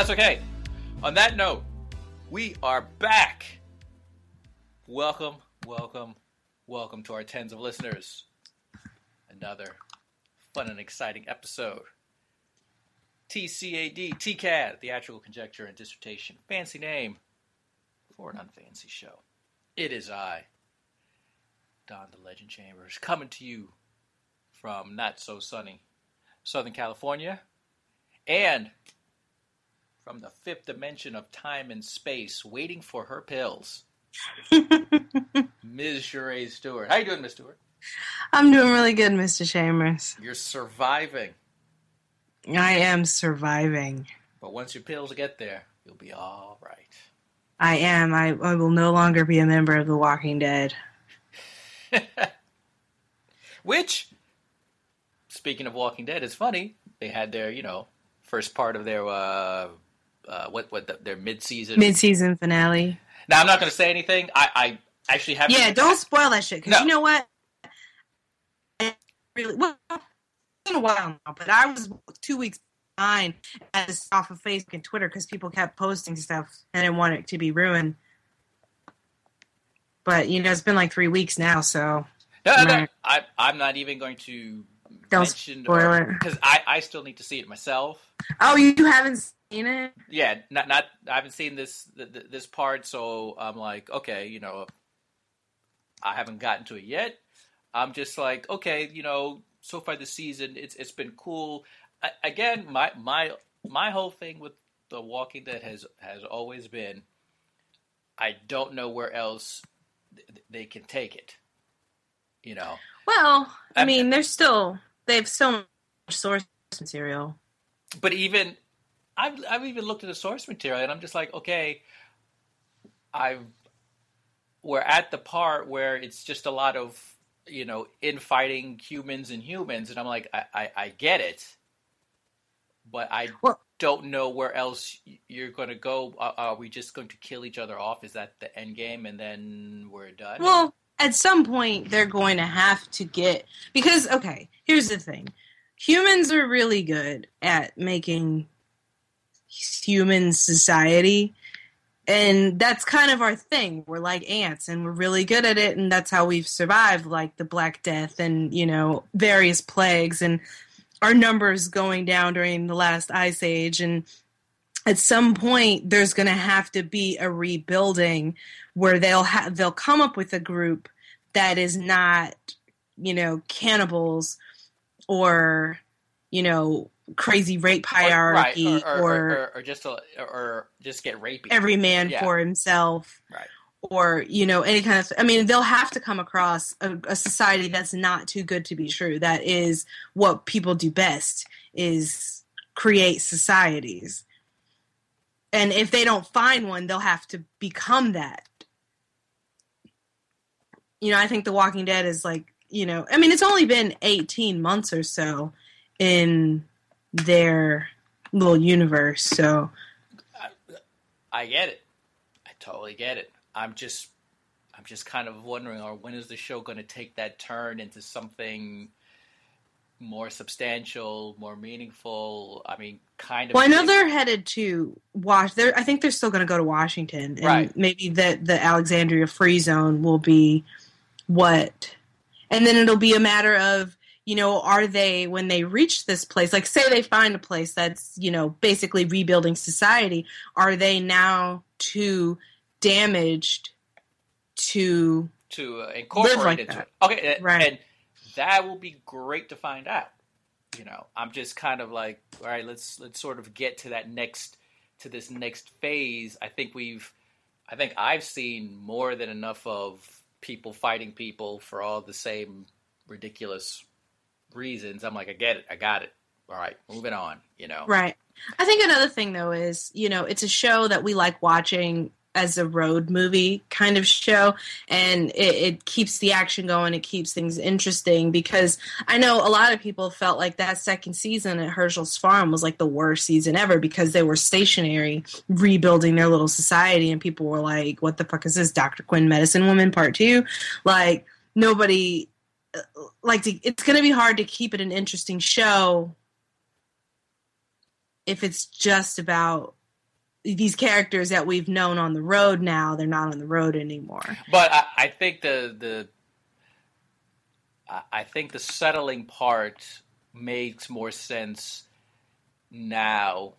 that's okay. On that note, we are back. Welcome, welcome, welcome to our tens of listeners. Another fun and exciting episode. TCAD, TCAD, Theatrical Conjecture and Dissertation. Fancy name for an unfancy show. It is I, Don the Legend Chambers, coming to you from not so sunny Southern California and from the fifth dimension of time and space, waiting for her pills. Ms. Sheree Stewart. How you doing, Miss Stewart? I'm doing really good, Mr. Chambers. You're surviving. I am surviving. But once your pills get there, you'll be all right. I am. I, I will no longer be a member of The Walking Dead. Which, speaking of Walking Dead, it's funny. They had their, you know, first part of their uh, uh, what what the, their mid season mid season finale. Now I'm not going to say anything. I, I actually have. Yeah, don't spoil that shit because no. you know what? Really, well, it's been a while now, but I was two weeks behind as off of Facebook and Twitter because people kept posting stuff and I didn't want it to be ruined. But you know, it's been like three weeks now, so. No, no, I, I'm not even going to don't spoil it because I, I still need to see it myself. Oh, you haven't seen it? Yeah, not not I haven't seen this this part, so I'm like, okay, you know, I haven't gotten to it yet. I'm just like, okay, you know, so far this season, it's it's been cool. I, again, my my my whole thing with The Walking Dead has has always been, I don't know where else they can take it. You know. Well, I, I mean, there's still they have so much source material. But even I've I've even looked at the source material and I'm just like, okay, I've we're at the part where it's just a lot of you know infighting humans and humans, and I'm like, I I, I get it, but I well, don't know where else you're going to go. Are, are we just going to kill each other off? Is that the end game, and then we're done? Well, at some point they're going to have to get because okay here's the thing humans are really good at making human society. And that's kind of our thing. We're like ants and we're really good at it. And that's how we've survived like the black death and you know various plagues and our numbers going down during the last ice age. And at some point there's going to have to be a rebuilding where they'll have they'll come up with a group that is not you know cannibals or you know crazy rape hierarchy or, right. or, or, or, or just a, or just get rapey every man yeah. for himself right or you know any kind of i mean they'll have to come across a, a, society that's not too good to be true that is what people do best is create societies and if they don't find one they'll have to become that you know i think the walking dead is like you know i mean it's only been 18 months or so in their little universe so i, I get it i totally get it i'm just i'm just kind of wondering or when is the show going to take that turn into something more substantial, more meaningful. I mean, kind of. Well, I know they're headed to Wash. They're, I think they're still going to go to Washington, and right. maybe that the Alexandria Free Zone will be what, and then it'll be a matter of you know, are they when they reach this place? Like, say they find a place that's you know basically rebuilding society. Are they now too damaged to to uh, incorporate like into that? it? Okay, right. And, that will be great to find out. You know, I'm just kind of like, all right, let's let's sort of get to that next to this next phase. I think we've, I think I've seen more than enough of people fighting people for all the same ridiculous reasons. I'm like, I get it, I got it. All right, moving on. You know, right. I think another thing though is, you know, it's a show that we like watching as a road movie kind of show and it, it, keeps the action going it keeps things interesting because i know a lot of people felt like that second season at hershel's farm was like the worst season ever because they were stationary rebuilding their little society and people were like what the fuck is this dr quinn medicine woman part two like nobody like to, it's going to be hard to keep it an interesting show if it's just about these characters that we've known on the road now they're not on the road anymore. But I, I think the the I think the settling part makes more sense now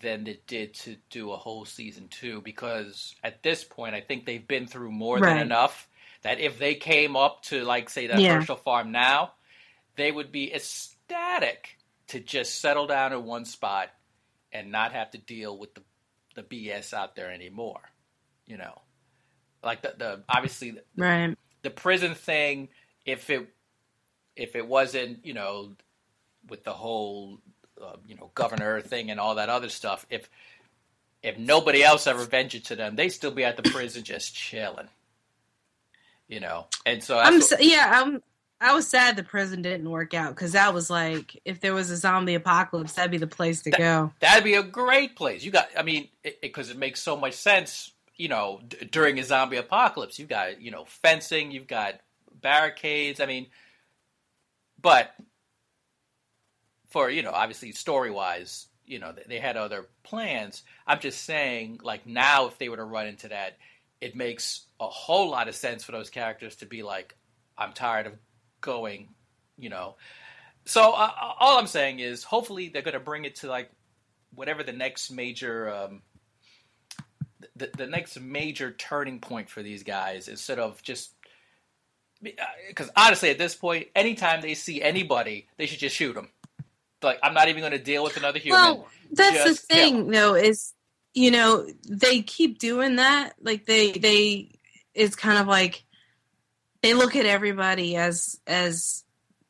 than it did to do a whole season two because at this point I think they've been through more Right. than enough that if they came up to like say that Yeah. Hershel farm now, they would be ecstatic to just settle down in one spot and not have to deal with the the BS out there anymore. You know. Like the, the obviously the, Right. the prison thing if it if it wasn't you know with the whole uh, you know governor thing and all that other stuff if if nobody else ever ventured to them they'd still be at the prison just chilling you know? And so I'm what- yeah, I'm I was sad the prison didn't work out because that was like if there was a zombie apocalypse, that'd be the place to go. that'd be a great place. You got i mean because it, makes so much sense you know d- during a zombie apocalypse. You've got you know fencing you've got barricades i mean but for you know obviously story wise you know they, they had other plans. I'm just saying like now if they were to run into that it makes a whole lot of sense for those characters to be like i'm tired of going you know? So uh, all i'm saying is hopefully they're going to bring it to like whatever the next major um, the, the next major turning point for these guys instead of just because honestly at this point anytime they see anybody they should just shoot them like i'm not even going to deal with another human. Well, that's the Just kill. thing though is you know they keep doing that. Like they they it's kind of like they look at everybody as as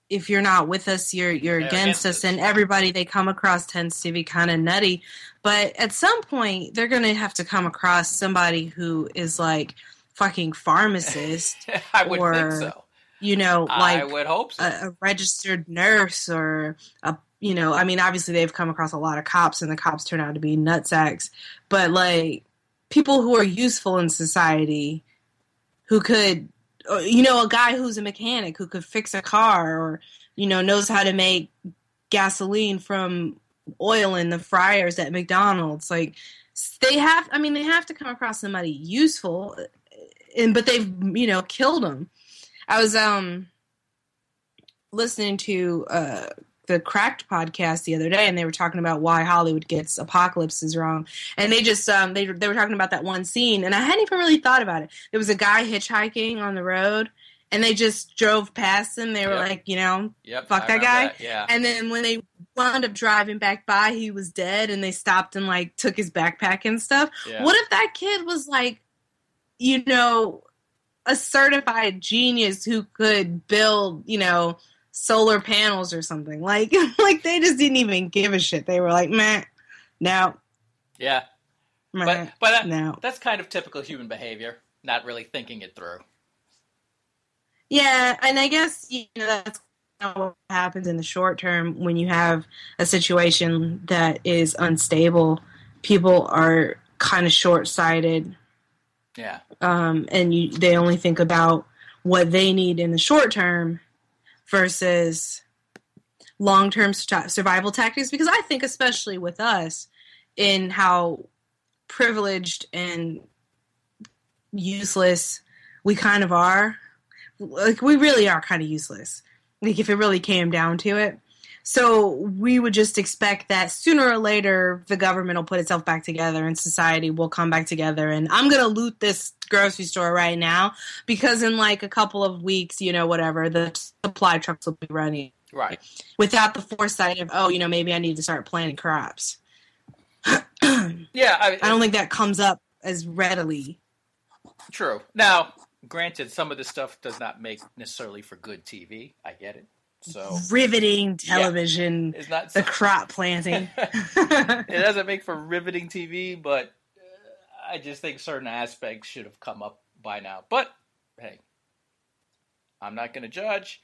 if you're not with us you're you're They're against, against us. us. and everybody they come across tends to be kind of nutty. But at some point they're going to have to come across somebody who is like fucking pharmacist i would or think so. you know like i would hope so. a, a registered nurse or a you know i mean obviously they've come across a lot of cops and the cops turn out to be nutsacks. But like people who are useful in society who could you know a guy who's a mechanic who could fix a car or you know knows how to make gasoline from oil in the fryers at mcdonald's. Like they have i mean they have to come across somebody useful and but they've you know killed them i was um listening to uh the cracked podcast the other day and they were talking about why hollywood gets apocalypses wrong. And they just um they, they were talking about that one scene and i hadn't even really thought about it. There was a guy hitchhiking on the road and they just drove past him. They were Yep. like you know yep fuck I that guy. yeah. And then when they wound up driving back by he was dead and they stopped and like took his backpack and stuff. Yeah. What if that kid was like, you know, a certified genius who could build, you know, solar panels or something? Like, like they just didn't even give a shit. They were like, man, no, yeah meh, but but that, no. that's kind of typical human behavior not really thinking it through Yeah, and I guess you know that's what happens in the short term when you have a situation that is unstable. People are kind of short sighted. yeah um, and you, they only think about what they need in the short term versus long term survival tactics. Because I think, especially with us, in how privileged and useless we kind of are, like we really are kind of useless. Like if it really came down to it. So we would just expect that sooner or later the government will put itself back together and society will come back together and I'm going to loot this grocery store right now because in like a couple of weeks, you know, whatever, the supply trucks will be running right without the foresight of, oh, you know, maybe I need to start planting crops. yeah I, I don't think that comes up as readily. True. Now, granted, some of this stuff does not make necessarily for good TV. I get it. So Riveting television, it's not. the crop planting. it doesn't make for riveting TV, but uh, I just think certain aspects should have come up by now. But hey, I'm not going to judge.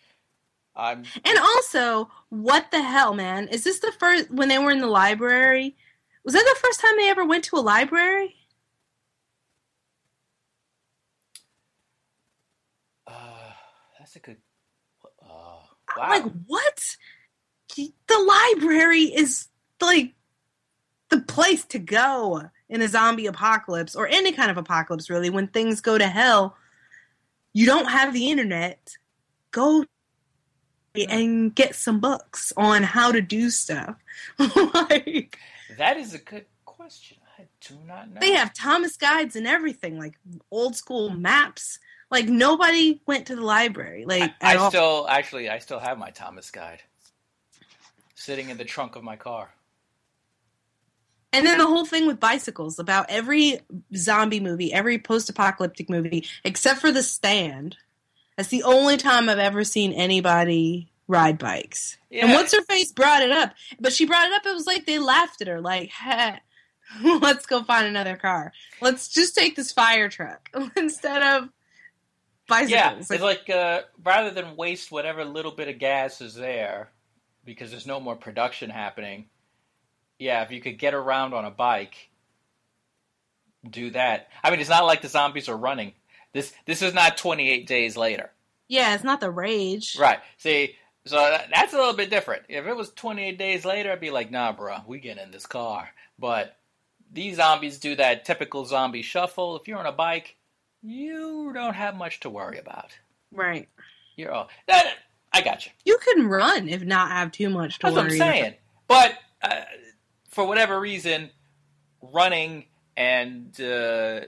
I'm. And also, what the hell, man? Is this the first when they were in the library? Was that the first time they ever went to a library? Uh, that's a good. Wow. Like what? The library is like the place to go in a zombie apocalypse or any kind of apocalypse, really, when things go to hell, you don't have the internet. Go and get some books on how to do stuff. like, that is a good question. I do not know. They have Thomas guides and everything, like old school maps. Like nobody went to the library. Like I, I still actually I still have my Thomas guide sitting in the trunk of my car. And then the whole thing with bicycles about every zombie movie, every post apocalyptic movie, except for The Stand. That's the only time I've ever seen anybody ride bikes. Yeah. And what's her face brought it up, but she brought it up. It was like they laughed at her, like, hey, let's go find another car. Let's just take this fire truck instead of bicycles. Yeah, it's like uh, rather than waste whatever little bit of gas is there because there's no more production happening. Yeah, if you could get around on a bike, do that. I mean, it's not like the zombies are running. This this is not 28 days later. Yeah, it's not the rage. Right. See, so that's a little bit different. If it was 28 days later, I'd be like, nah, bro, we get in this car. But these zombies do that typical zombie shuffle. If you're on a bike, you don't have much to worry about. Right. You're all. That, I got you. You can run if not have too much to That's worry. That's what I'm saying. But uh, for whatever reason, running and uh,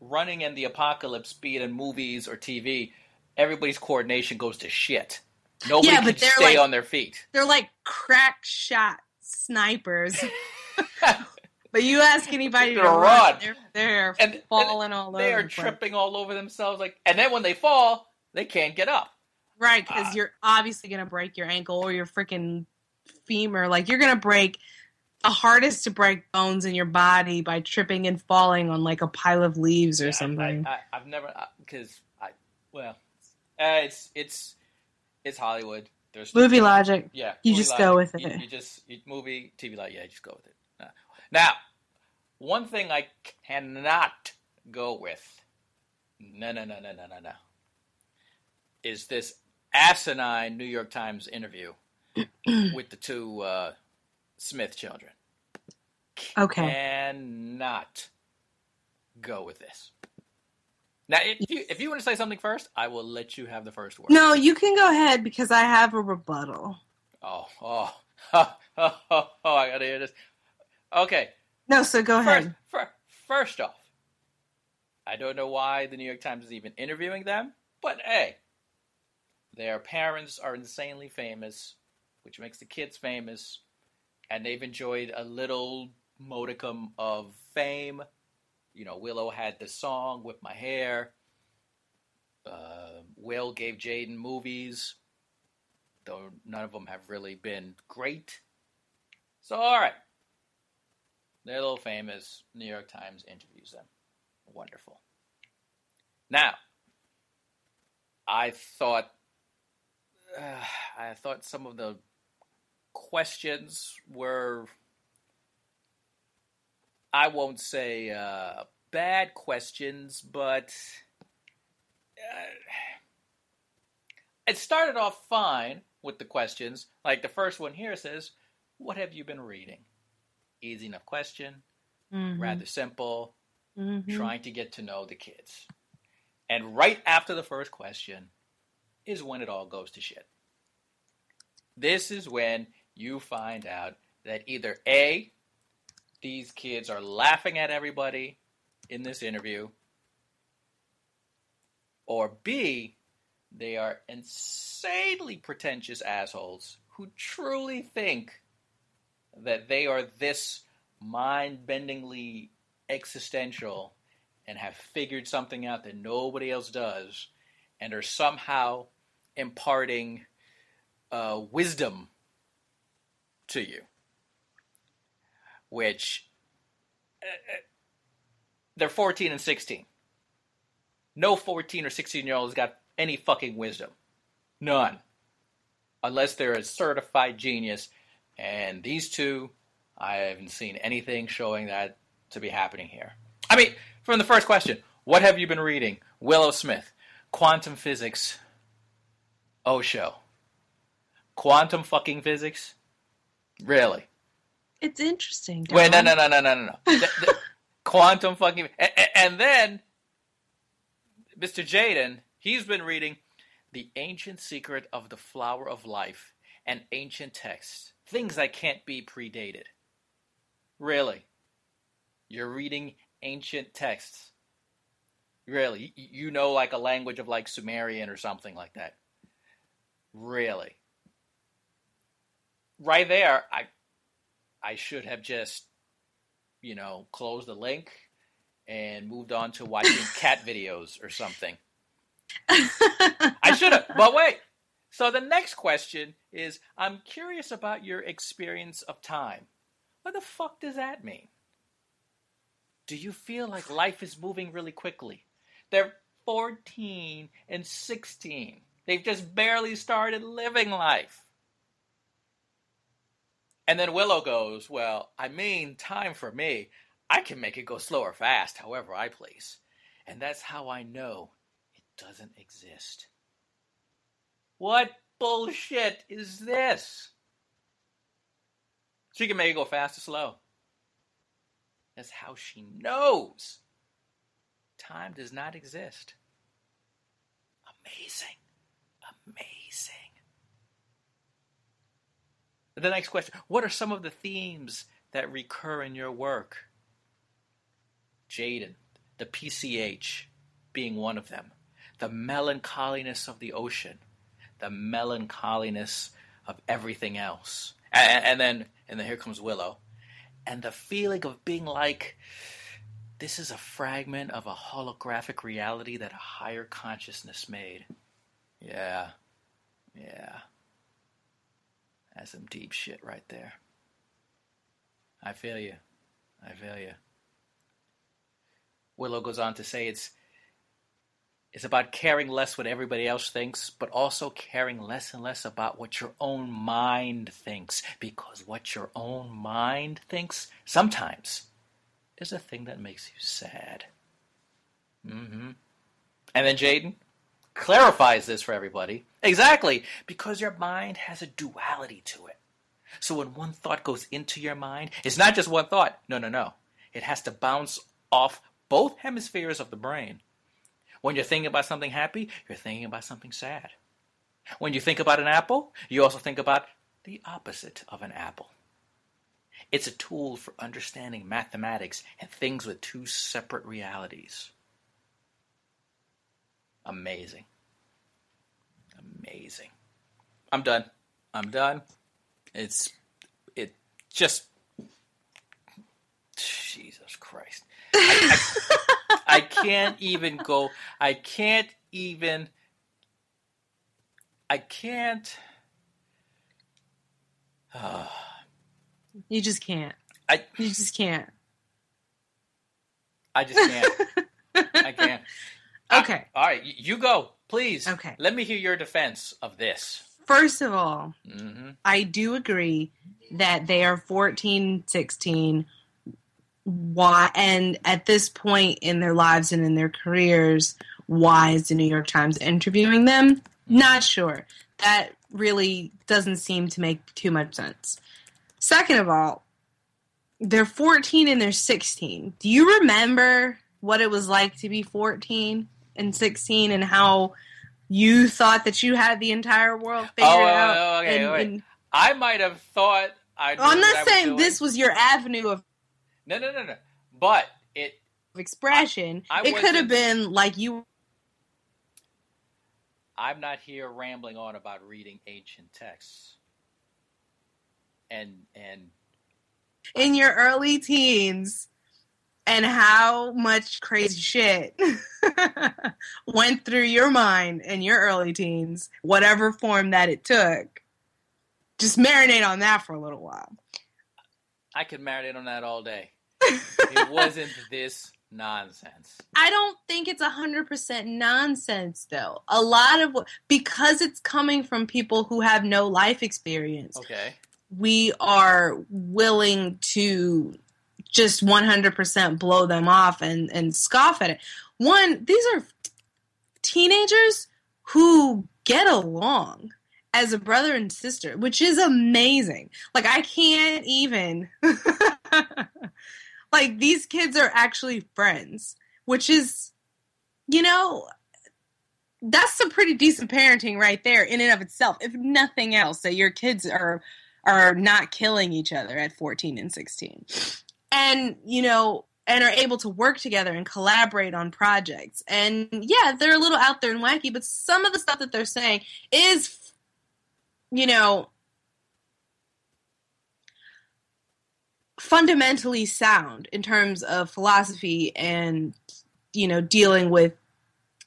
running and the apocalypse, be it in movies or TV, everybody's coordination goes to shit. Nobody yeah, can stay like, on their feet. They're like crack shot snipers. but you ask anybody to run, run. they're, they're and, falling and all they over. They are tripping all over themselves. Like, and then when they fall, they can't get up. Right, because uh, you're obviously gonna break your ankle or your freaking femur. Like you're gonna break the hardest to break bones in your body by tripping and falling on like a pile of leaves or yeah, something. I, have never because I well, uh, it's it's it's Hollywood. There's movie logic. Yeah, you just logic. go with it. You, you just you, movie TV like yeah, just go with it. Now, one thing I cannot go with, no, no, no, no, no, no, no, is this asinine New York Times interview with the two uh, Smith children. Okay. Cannot go with this. Now, if you if you want to say something first, I will let you have the first word. No, you can go ahead because I have a rebuttal. Oh, oh, oh, oh, oh, oh I gotta hear this. Okay. No, so go ahead. First, first off, I don't know why the New York Times is even interviewing them, but hey, their parents are insanely famous, which makes the kids famous, and they've enjoyed a little modicum of fame you know, Willow had the song "Whip My Hair." Uh, Will gave Jaden movies, though none of them have really been great. So, all right, they're a little famous. New York Times interviews them. Wonderful. Now, I thought, uh, I thought some of the questions were I won't say uh, bad questions, but uh, it started off fine with the questions. Like the first one here says, What have you been reading? Easy enough question, mm-hmm. rather simple, mm-hmm. trying to get to know the kids. And right after the first question is when it all goes to shit. This is when you find out that either A, these kids are laughing at everybody in this interview, or B, they are insanely pretentious assholes who truly think that they are this mind bendingly existential and have figured something out that nobody else does and are somehow imparting uh, wisdom to you which uh, uh, they're 14 and 16. No 14 or 16 year old has got any fucking wisdom. None. Unless they're a certified genius. And these two, I haven't seen anything showing that to be happening here. I mean, from the first question, what have you been reading? Willow Smith, Quantum Physics, Osho. Quantum fucking physics? Really? It's interesting. Wait, no, no, no, no, no, no. the, the, Quantum fucking. And, and then, Mr. Jaden, he's been reading The Ancient Secret of the Flower of Life and Ancient Texts, things that can't be predated. Really? You're reading ancient texts. Really? You know, like a language of like Sumerian or something like that. Really? Right there, I I should have just, you know, closed the link and moved on to watching cat videos or something. I should have. But wait. So the next question is I'm curious about your experience of time. What the fuck does that mean? Do you feel like life is moving really quickly? They're 14 and 16. They've just barely started living life. And then Willow goes, Well, I mean, time for me. I can make it go slow or fast, however I please. And that's how I know it doesn't exist. What bullshit is this? She can make it go fast or slow. That's how she knows time does not exist. Amazing. Amazing. The next question What are some of the themes that recur in your work? Jaden, the PCH being one of them, the melancholiness of the ocean, the melancholiness of everything else. And, and then and then here comes Willow. And the feeling of being like this is a fragment of a holographic reality that a higher consciousness made. Yeah. Yeah. That's some deep shit right there. I feel you. I feel you. Willow goes on to say it's it's about caring less what everybody else thinks, but also caring less and less about what your own mind thinks. Because what your own mind thinks sometimes is a thing that makes you sad. Mm-hmm. And then Jaden clarifies this for everybody. Exactly, because your mind has a duality to it. So when one thought goes into your mind, it's not just one thought. No, no, no. It has to bounce off both hemispheres of the brain. When you're thinking about something happy, you're thinking about something sad. When you think about an apple, you also think about the opposite of an apple. It's a tool for understanding mathematics and things with two separate realities. Amazing. Amazing. I'm done. I'm done. It's it just Jesus Christ. I, I, I can't even go. I can't even. I can't. Uh, you just can't. I. You just can't. I just can't. I can't. Okay. I, all right, you go, please. Okay. Let me hear your defense of this. First of all, mm-hmm. I do agree that they are 14, 16 why and at this point in their lives and in their careers why is the new york times interviewing them? Not sure. That really doesn't seem to make too much sense. Second of all they're 14 and they're 16 do you remember what it was like to be 14 and 16 and how you thought that you had the entire world oh, oh, figured oh, out okay, and, and, i might have thought i i'm not saying this was your avenue of no, no, no, no. But it expression. I, I it could have been like you. I'm not here rambling on about reading ancient texts. And and in your early teens and how much crazy shit went through your mind in your early teens, whatever form that it took. Just marinate on that for a little while. I could marinate on that all day. It wasn't this nonsense. I don't think it's a hundred percent nonsense though. A lot of because it's coming from people who have no life experience. Okay. We are willing to just 100% blow them off and, and scoff at it. One, these are teenagers who get along as a brother and sister, which is amazing. Like I can't even like these kids are actually friends, which is, you know, that's some pretty decent parenting right there in and of itself. If nothing else, that your kids are are not killing each other at 14 and 16. And, you know, and are able to work together and collaborate on projects. And yeah, they're a little out there and wacky, but some of the stuff that they're saying is, you know, fundamentally sound in terms of philosophy and, you know, dealing with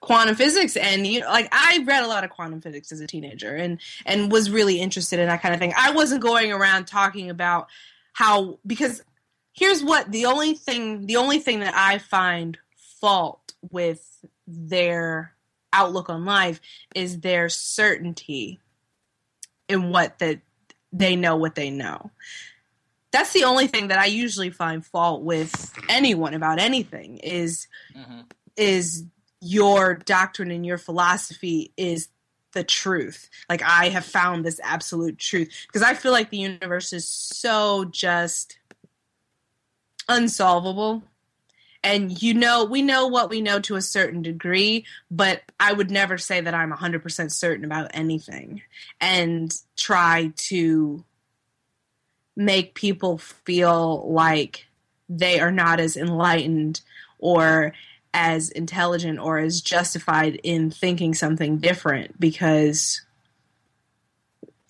quantum physics. And you know like i read a lot of quantum physics as a teenager and and was really interested in that kind of thing. I wasn't going around talking about how because here's what the only thing the only thing that i find fault with their outlook on life is their certainty in what that they know what they know that's the only thing that i usually find fault with anyone about anything is mm-hmm. is your doctrine and your philosophy is the truth. Like I have found this absolute truth because I feel like the universe is so just unsolvable. And you know, we know what we know to a certain degree, but I would never say that I'm 100% certain about anything and try to make people feel like they are not as enlightened or as intelligent or as justified in thinking something different because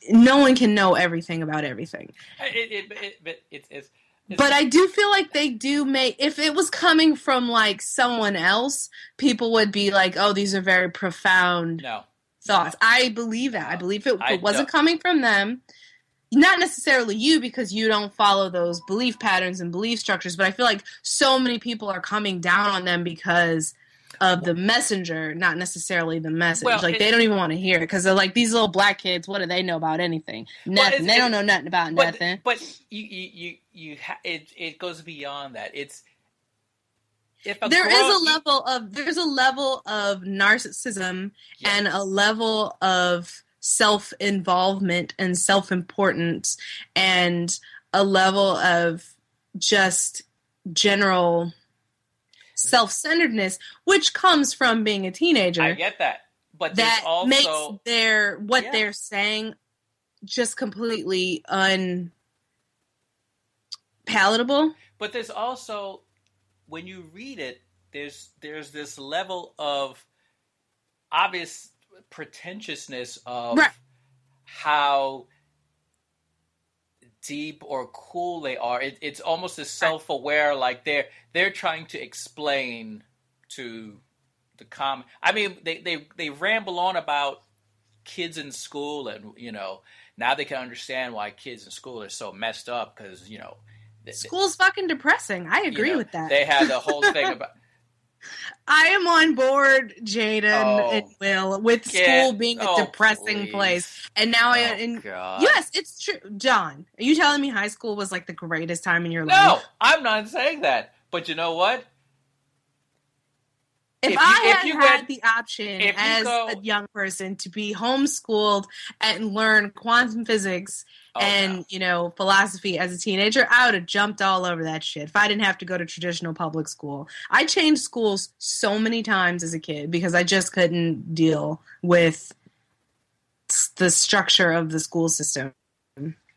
no one can know everything about everything. It, it, it, it's, it's, but I do feel like they do make if it was coming from like someone else, people would be like, "Oh, these are very profound no. thoughts." No. I believe that. No. I believe it, it wasn't coming from them not necessarily you because you don't follow those belief patterns and belief structures, but I feel like so many people are coming down on them because of the messenger, not necessarily the message. Well, like they don't even want to hear it because they're like these little black kids. What do they know about anything? Nothing. They don't know nothing about but, nothing. But you, you, you, you ha- it, it goes beyond that. It's if there girl, is a level of there's a level of narcissism yes. and a level of self involvement and self importance and a level of just general self centeredness, which comes from being a teenager. I get that. But that also, makes their what yeah. they're saying just completely unpalatable. But there's also when you read it, there's there's this level of obvious pretentiousness of right. how deep or cool they are. It, it's almost as self-aware, like they're they're trying to explain to the com. I mean, they they they ramble on about kids in school, and you know, now they can understand why kids in school are so messed up because you know. School's fucking depressing. I agree you know, with that. They had the whole thing about I am on board, Jaden oh, and Will, with get, school being a oh, depressing please. place. And now oh, I and yes, it's true. Don, are you telling me high school was like the greatest time in your no, life? No, I'm not saying that. But you know what? If, if I you, had had went, the option as go, a young person to be homeschooled and learn quantum physics oh, and no. you know philosophy as a teenager, I would have jumped all over that shit. If I didn't have to go to traditional public school, I changed schools so many times as a kid because I just couldn't deal with the structure of the school system.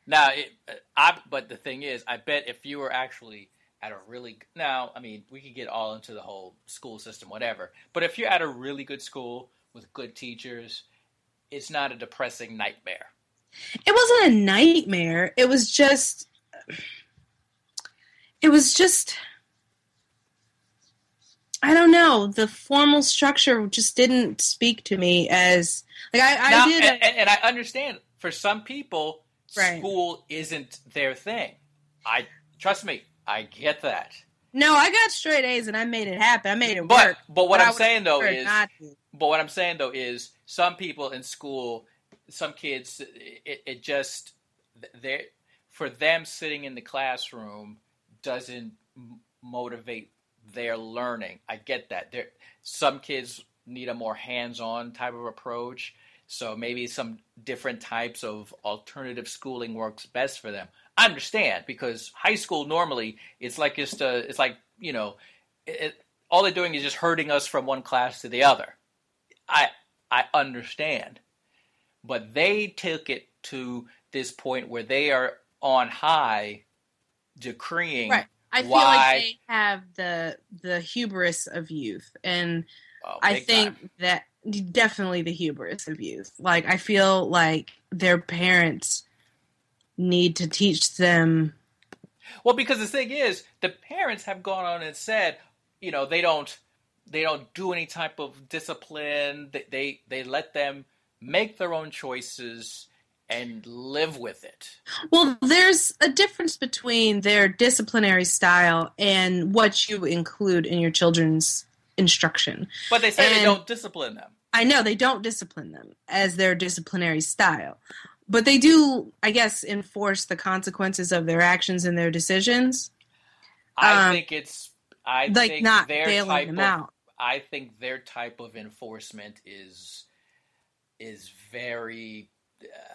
Now, it, uh, I, but the thing is, I bet if you were actually at a really now, I mean, we could get all into the whole school system, whatever. But if you're at a really good school with good teachers, it's not a depressing nightmare. It wasn't a nightmare. It was just it was just I don't know. The formal structure just didn't speak to me as like I, I now, did. And, and, and, I understand for some people, right. school isn't their thing. I trust me. I get that. No, I got straight A's and I made it happen. I made it but, work. But what but I'm saying though is, but what I'm saying though is, some people in school, some kids, it, it just they for them sitting in the classroom doesn't motivate their learning. I get that. There, some kids need a more hands-on type of approach. So maybe some different types of alternative schooling works best for them. I understand because high school normally it's like just uh, it's like you know, it, all they're doing is just herding us from one class to the other. I I understand, but they took it to this point where they are on high, decreeing. Right. I feel why, like they have the the hubris of youth, and oh, I think time. that definitely the hubris of youth. Like I feel like their parents need to teach them. Well, because the thing is, the parents have gone on and said, you know, they don't they don't do any type of discipline. They they, they let them make their own choices and live with it. Well, there's a difference between their disciplinary style and what you include in your children's instruction. But they say they don't discipline them. I know they don't discipline them as their disciplinary style, but they do, I guess, enforce the consequences of their actions and their decisions, I Um, think it's I like think not their bailing type them of out. I think their type of enforcement is is very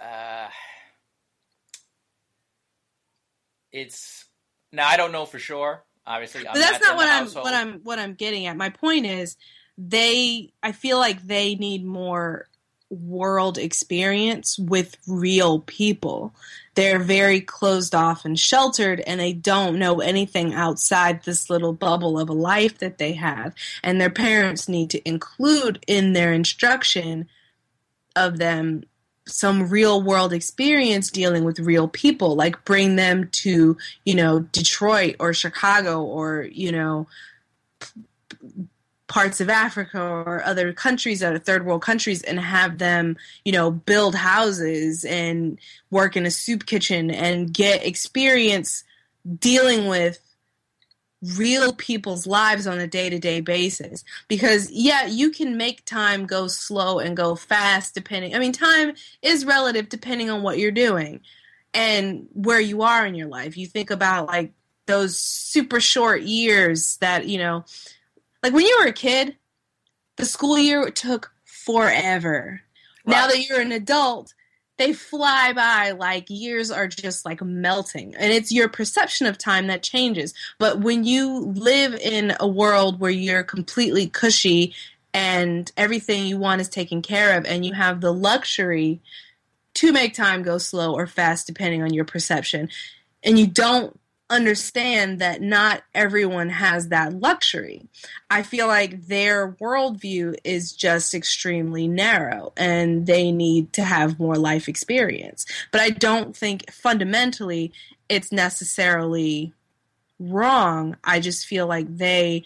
uh, it's now I don't know for sure. Obviously, I'm But that's in not what I'm household. what I'm what I'm getting at. My point is they I feel like they need more world experience with real people. They're very closed off and sheltered and they don't know anything outside this little bubble of a life that they have. And their parents need to include in their instruction of them some real world experience dealing with real people like bring them to you know detroit or chicago or you know p- parts of africa or other countries that are third world countries and have them you know build houses and work in a soup kitchen and get experience dealing with real people's lives on a day-to-day basis. Because yeah you can make time go slow and go fast depending i mean time is relative depending on what you're doing and where you are in your life. You think about like those super short years that you know like when you were a kid the school year took forever. Now that you're an adult they fly by like years are just like melting. And it's your perception of time that changes. But when you live in a world where you're completely cushy and everything you want is taken care of and you have the luxury to make time go slow or fast depending on your perception and you don't understand that not everyone has that luxury I feel like their worldview is just extremely narrow and they need to have more life experience. But I don't think fundamentally it's necessarily wrong. I just feel like they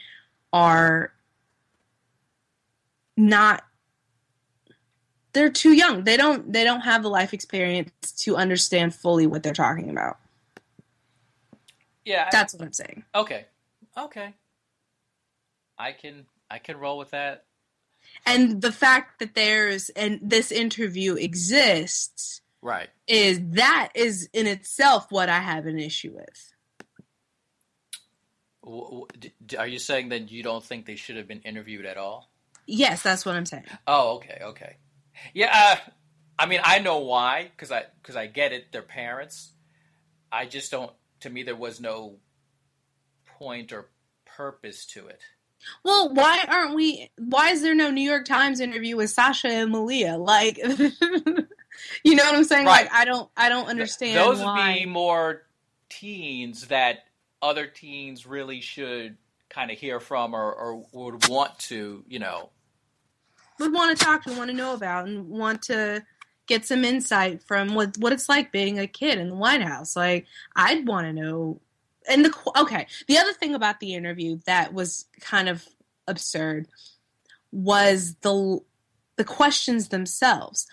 are not they're too young. They don't they don't have the life experience to understand fully what they're talking about. Yeah, I- That's what I'm saying. okay, okay. I can I can roll with that. And the fact that there's and this interview exists Right. is that is in itself what I have an issue with. W- w- d- d- Are you saying that you don't think they should have been interviewed at all? Yes, that's what I'm saying. Oh, okay, okay. Yeah, uh, I mean, I know why because I because I get it. They're parents. I just don't. To me, there was no point or purpose to it. Well, why aren't we? Why is there no New York Times interview with Sasha and Malia? Like, you know what I'm saying? Right. Like, I don't, I don't understand Those why. would be more teens that other teens really should kind of hear from or, or would want to, you know. would want to talk to, want to know about, and want to get some insight from what what it's like being a kid in the White House. Like, I'd want to know. And the okay, the other thing about the interview that was kind of absurd was the the questions themselves.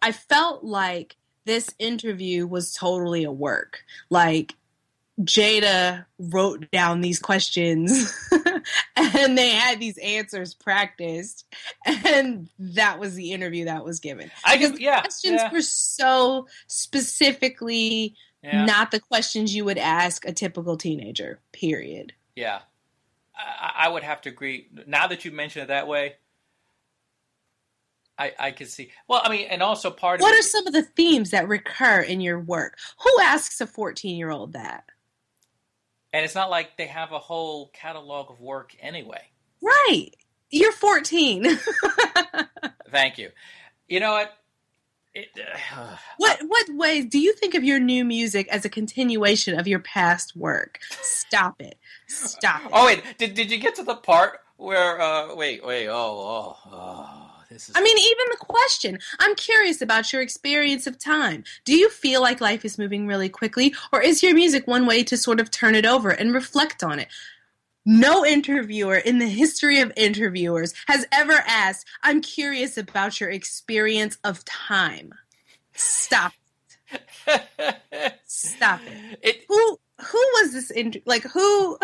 I felt like this interview was totally a work. Like Jada wrote down these questions and they had these answers practiced and that was the interview that was given. I guess, yeah, questions yeah, were so specifically yeah, not the questions you would ask a typical teenager, period. yeah. I, I would have to agree. Now that you mention it that way, I, I can see. Well, I mean, and also part What of are some of the themes that recur in your work? Who asks a 14 year old that? And it's not like they have a whole catalog of work anyway. Right. You're 14. Thank you. You know what? It, what what ways do you think of your new music as a continuation of your past work? Stop it. Stop it. oh wait, did did you get to the part where? uh Wait, wait. Oh, oh, oh. This is. I mean, even the question. I'm curious about your experience of time. Do you feel like life is moving really quickly, or is your music one way to sort of turn it over and reflect on it? No interviewer in the history of interviewers has ever asked, I'm curious about your experience of time. Stop. Stop it. it Who who was this inter- like who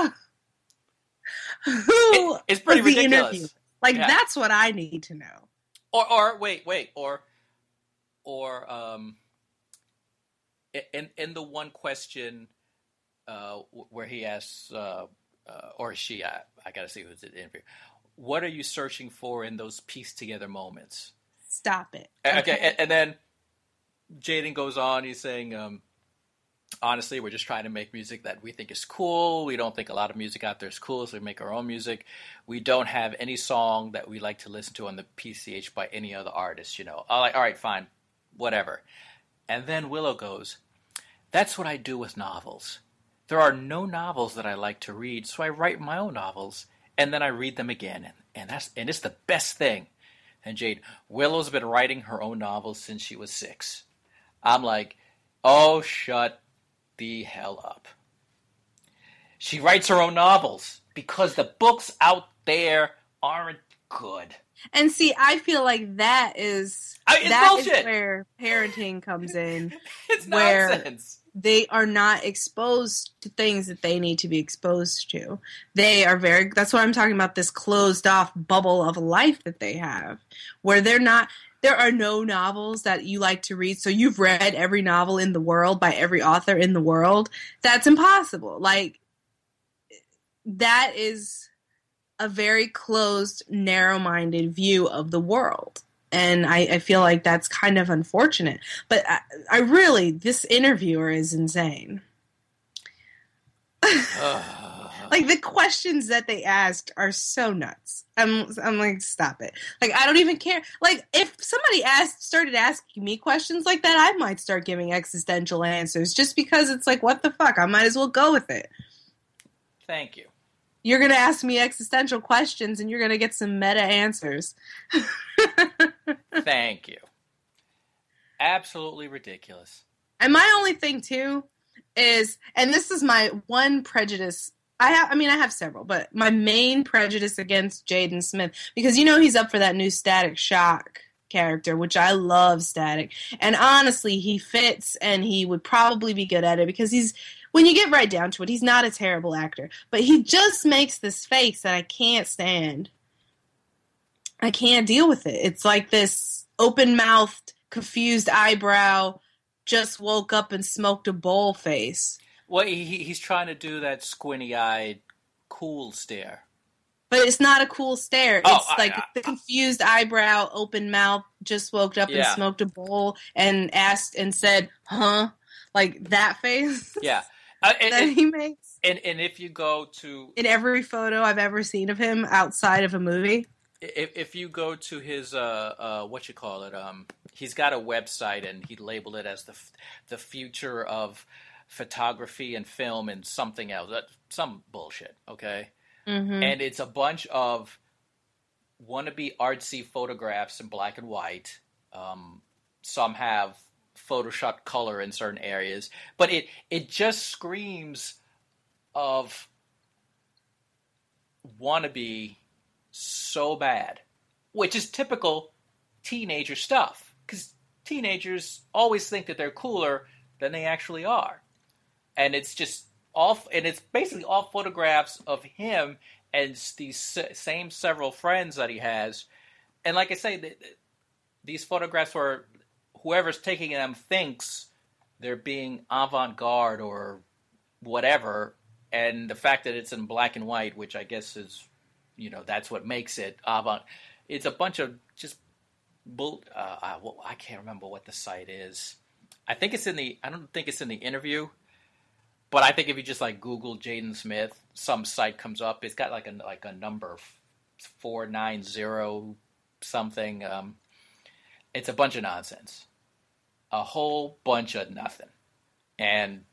who it- it's pretty ridiculous. interview? Like Yeah. that's what I need to know. Or, or wait, wait, or, or um, in in the one question, uh, where he asks, uh, uh, or she, I, I gotta see who's in the interview. What are you searching for in those pieced together moments? Stop it. Okay, And, and then Jaden goes on. He's saying, um, honestly, we're just trying to make music that we think is cool. We don't think a lot of music out there is cool, so we make our own music. We don't have any song that we like to listen to on the PCH by any other artist. You know, I'm like, all right, fine, whatever. And then Willow goes, "That's what I do with novels. There are no novels that I like to read, so I write my own novels, and then I read them again, and, and that's and it's the best thing." And Jade, Willow's been writing her own novels since she was six. I'm like, oh, shut the hell up. She writes her own novels because the books out there aren't good. And see, I feel like that is I- that is where parenting comes in. It's Where- nonsense. They are not exposed to things that they need to be exposed to. They are very that's why I'm talking about this closed off bubble of life that they have where they're not there are no novels that you like to read so you've read every novel in the world by every author in the world. That's impossible. Like that is a very closed narrow-minded view of the world. And I, I feel like that's kind of unfortunate. But I, I really this interviewer is insane. Ugh. Ah. Like the questions that they asked are so nuts. I'm I'm like stop it. Like I don't even care. Like if somebody asked started asking me questions like that, I might start giving existential answers just because it's like what the fuck? I might as well go with it. Thank you. You're going to ask me existential questions and you're going to get some meta answers. Thank you. Absolutely ridiculous. And my only thing too is, and this is my one prejudice. I have, I mean, I have several, but my main prejudice against Jaden Smith because you know he's up for that new Static Shock character, which I love Static, and honestly, he fits, and he would probably be good at it because he's. When you get right down to it, he's not a terrible actor, but he just makes this face that I can't stand. I can't deal with it. It's like this open mouthed, confused eyebrow, just woke up and smoked a bowl face. Well, he, he- he's trying to do that squinty eyed, cool stare. But it's not a cool stare. It's Oh, I- like I- the confused eyebrow, open mouth, just woke up and smoked a bowl and asked and said, huh? Like that face Yeah. Uh, and, that he makes and, and if you go to in every photo I've ever seen of him outside of a movie. if, if you go to his uh, uh, what you call it um he's got a website and he labeled it as the f- the future of photography and film and something else that some bullshit okay? Mm-hmm. and it's a bunch of wannabe artsy photographs in black and white. Um, some have photoshopped color in certain areas. But it it just screams of wannabe so bad, which is typical teenager stuff. Because teenagers always think that they're cooler than they actually are, and it's just off, and it's basically all photographs of him and these same several friends that he has, and like I say, th- th- these photographs where whoever's taking them thinks they're being avant-garde or whatever and the fact that it's in black and white which i guess is you know that's what makes it avant it's a bunch of just bull. Uh, I, well, I can't remember what the site is. I think it's in the. I don't think it's in the interview, but I think if you just like Google Jaden Smith, some site comes up. It's got like a like a number four nine zero something. Um, it's a bunch of nonsense, a whole bunch of nothing, and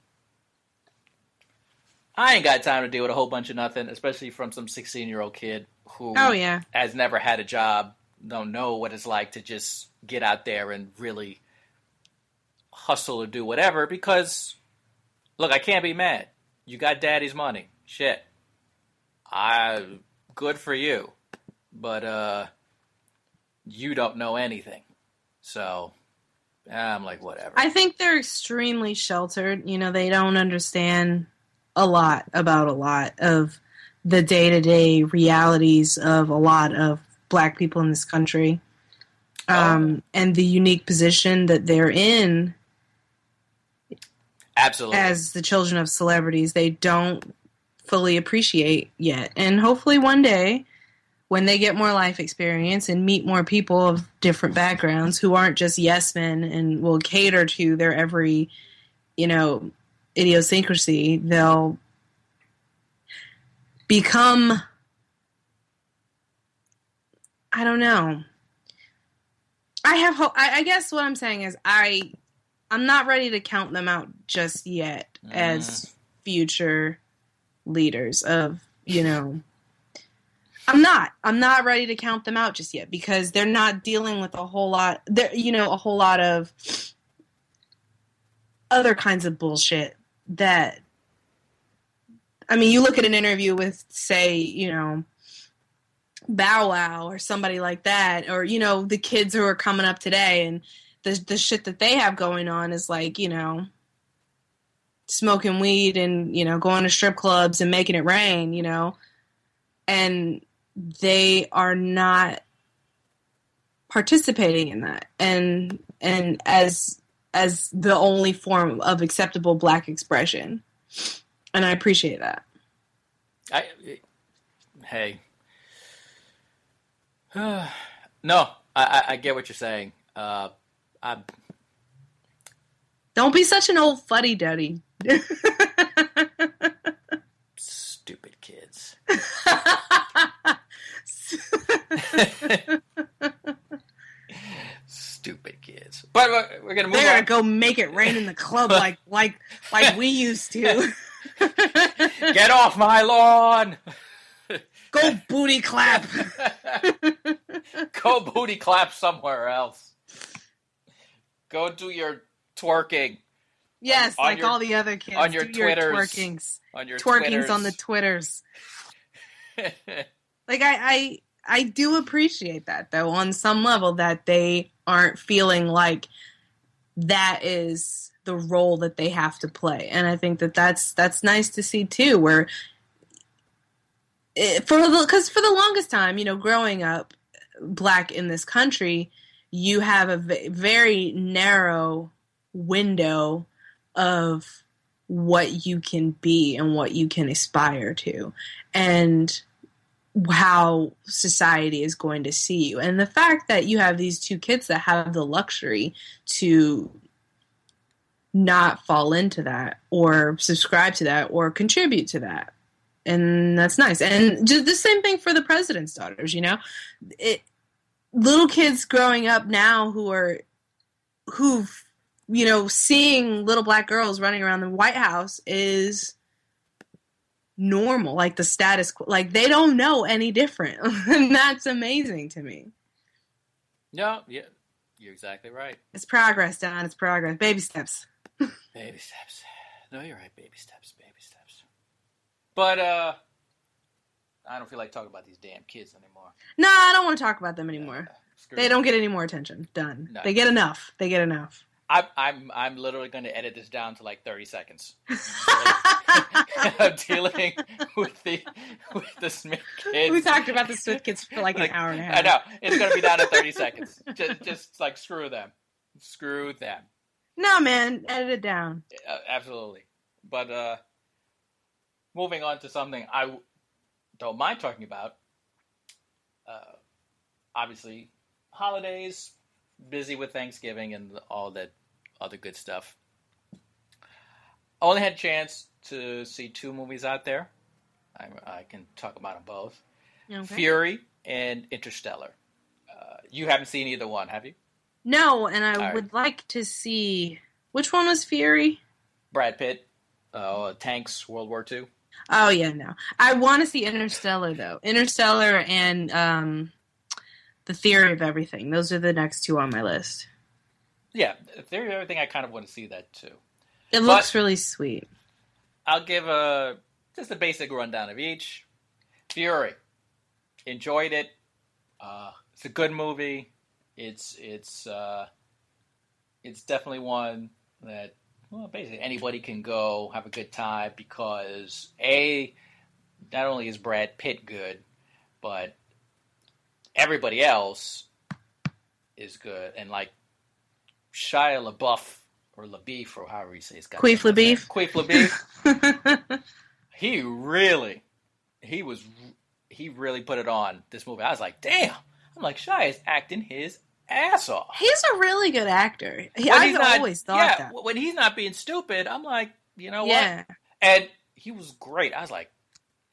I ain't got time to deal with a whole bunch of nothing, especially from some sixteen year old kid who Oh yeah. has never had a job, don't know what it's like to just get out there and really hustle or do whatever because look, I can't be mad. You got daddy's money. Shit. I good for you. But uh you don't know anything. So I'm like whatever. I think they're extremely sheltered. You know, they don't understand a lot about a lot of the day to day realities of a lot of black people in this country. Um, and the unique position that they're in Absolutely. as the children of celebrities, they don't fully appreciate yet. And hopefully, one day, when they get more life experience and meet more people of different backgrounds who aren't just yes men and will cater to their every, you know, idiosyncrasy, they'll become. I don't know. I have hope. I, I guess what I'm saying is I I'm not ready to count them out just yet Mm. as future leaders of, you know. I'm not. I'm not ready to count them out just yet because they're not dealing with a whole lot there you know, a whole lot of other kinds of bullshit that I mean, you look at an interview with say, you know, Bow Wow or somebody like that or you know, the kids who are coming up today and the the shit that they have going on is like you know smoking weed and you know going to strip clubs and making it rain you know? And they are not participating in that. And and as as the only form of acceptable black expression. And i appreciate that. I, hey, no, I, I, get what you're saying. Uh, Don't be such an old fuddy-duddy stupid kids. stupid kids. But we're, we're gonna move They're on. go make it rain in the club like like like we used to. Get off my lawn. go booty clap. Go booty clap somewhere else. Go do your twerking Yes, On like your- all the other kids. on your Do Twitters. twerkings, on your twerkings on the Twitters. twitters. Like I, I, I do appreciate that though, on some level, that they aren't feeling like that is the role that they have to play, and I think that that's that's nice to see too. Where it, for the because for the longest time, you know, growing up black in this country, you have a v- very narrow window of what you can be and what you can aspire to and how society is going to see you. And the fact that you have these two kids that have the luxury to not fall into that or subscribe to that or contribute to that. And that's nice. And just the same thing for the president's daughters you know? It little kids growing up now who are who've you know seeing little black girls running around the white house is normal like the status quo like they don't know any different and that's amazing to me no, yeah, you're exactly right. it's progress don it's progress baby steps Baby steps. No, you're right. Baby steps. Baby steps. But uh, I don't feel like talking about these damn kids anymore. no i don't want to talk about them anymore Uh, they it. don't get any more attention done No. they get enough they get enough I'm I'm I'm literally going to edit this down to like 30 seconds. I'm dealing with the with the Smith kids. we talked about the Swift kids for like an hour and a half I know it's going to be down to 30 seconds. Just just like screw them, screw them. no man edit it down Uh, absolutely. But uh, moving on to something I don't mind talking about. Uh, obviously, holidays, busy with Thanksgiving and all that other good stuff. Only had a chance to see two movies out there. I, I can talk about them both. Okay. Fury and Interstellar. Uh, you haven't seen either one, have you? No, and I Alright. would like to see which one was Fury. Brad Pitt, uh, tanks, World War II. Oh yeah, no. I want to see Interstellar though. Interstellar and um, the Theory of Everything. Those are the next two on my list. Yeah, theory of everything. I kind of want to see that too. It But- looks really sweet. I'll give a just a basic rundown of each. Fury, enjoyed it. Uh, it's a good movie. It's it's uh, it's definitely one that well, basically anybody can go have a good time because a not only is Brad Pitt good, but everybody else is good, and like Shia LaBeouf or LaBeef or however you say his goddamn Queef. LaBeef. Queef LaBeef. he really, he was, he really put it on this movie. I was like, damn. I'm like, Shia is acting his ass off. He's a really good actor. He, I've not- always thought yeah, that. when he's not being stupid, I'm like, you know what? Yeah, And he was great. I was like,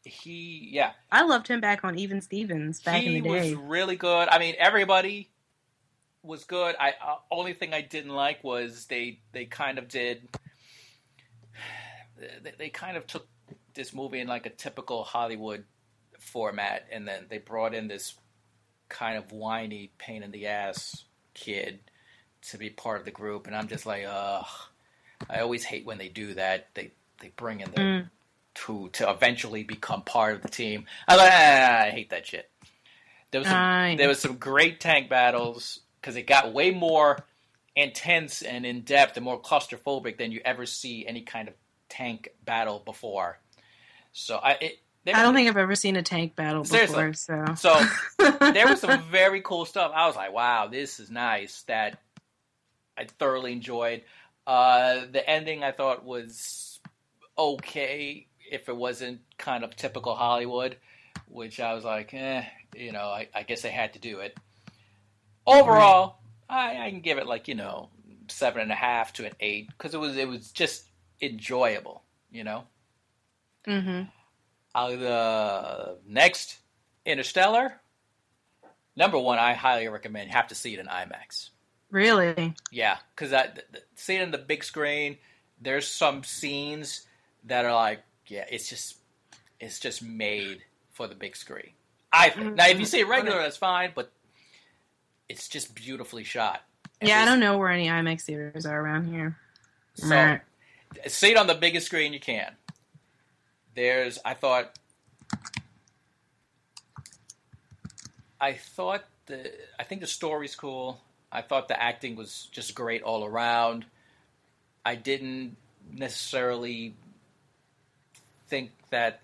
he, yeah, I loved him back on Even Stevens back he in the day. He was really good. I mean, everybody was good. I uh, only thing I didn't like was they they kind of did. They, they kind of took this movie in like a typical Hollywood format, and then they brought in this kind of whiny, pain in the ass kid to be part of the group, and I'm just like, ugh. I always hate when they do that. They they bring in the Mm. to to eventually become part of the team. I like, ah, I hate that shit. There was some, I- there was some great tank battles because it got way more intense and in depth and more claustrophobic than you ever see any kind of tank battle before. So I it, there I don't think I've ever seen a tank battle Seriously. before. So so. There was some very cool stuff. I was like, wow, this is nice. That I thoroughly enjoyed. Uh, the ending I thought was okay if it wasn't kind of typical Hollywood, which I was like, eh, you know, I, I guess they had to do it. Overall, I, I can give it like you know seven and a half to an eight because it was it was just enjoyable, you know. hmm Uh, the next, Interstellar. Number one, I highly recommend. You have to see it in IMAX. really, Yeah, because I th- th- seeing it in the big screen, there's some scenes that are like, yeah, it's just, it's just made for the big screen. I think. Now, if you see it regular, that's fine, but it's just beautifully shot. And yeah, I don't know where any IMAX theaters are around here. So see it on the biggest screen you can. There's, I thought, I thought the, I think the story's cool. I thought the acting was just great all around. I didn't necessarily think that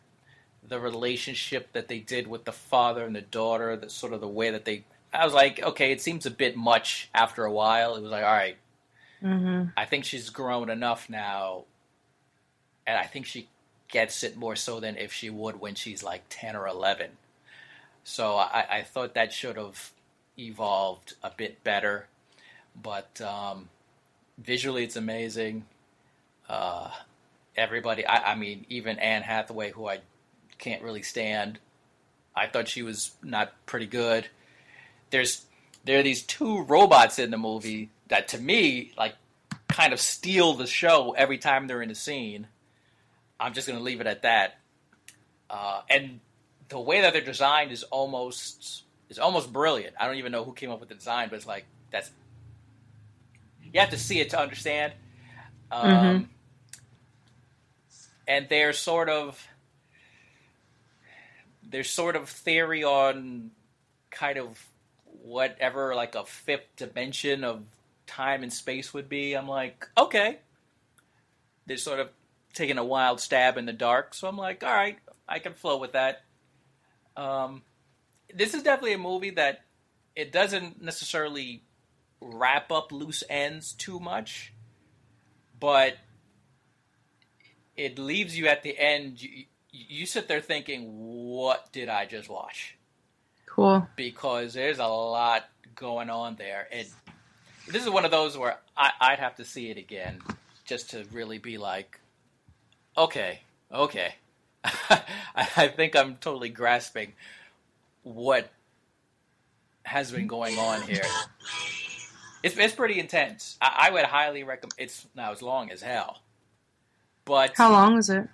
the relationship that they did with the father and the daughter, that sort of the way that they, I was like, okay, it seems a bit much after a while. It was like, all right, hmm I think she's grown enough now, and I think she gets it more so than if she would when she's like 10 or 11. So I, I thought that should have evolved a bit better. But um, visually, it's amazing. Uh, everybody, I, I mean, even Anne Hathaway, who I can't really stand, I thought she was not pretty good. There's there are these two robots in the movie that to me like kind of steal the show every time they're in a scene. I'm just going to leave it at that. Uh, and the way that they're designed is almost is almost brilliant. I don't even know who came up with the design, but it's like that's you have to see it to understand. Um, Mhm. And they're sort of there's sort of theory on kind of whatever like a fifth dimension of time and space would be. I'm like, okay. They're sort of taking a wild stab in the dark, so I'm like, all right, I can flow with that. Um, this is definitely a movie that it doesn't necessarily wrap up loose ends too much, but it leaves you at the end. You, you sit there thinking, what did I just watch? Cool. because there's a lot going on there. And this is one of those where I, I'd have to see it again just to really be like, okay, okay. I think I'm totally grasping what has been going on here. It's it's pretty intense. I, I would highly recommend. It's now as long as hell, but How long is it?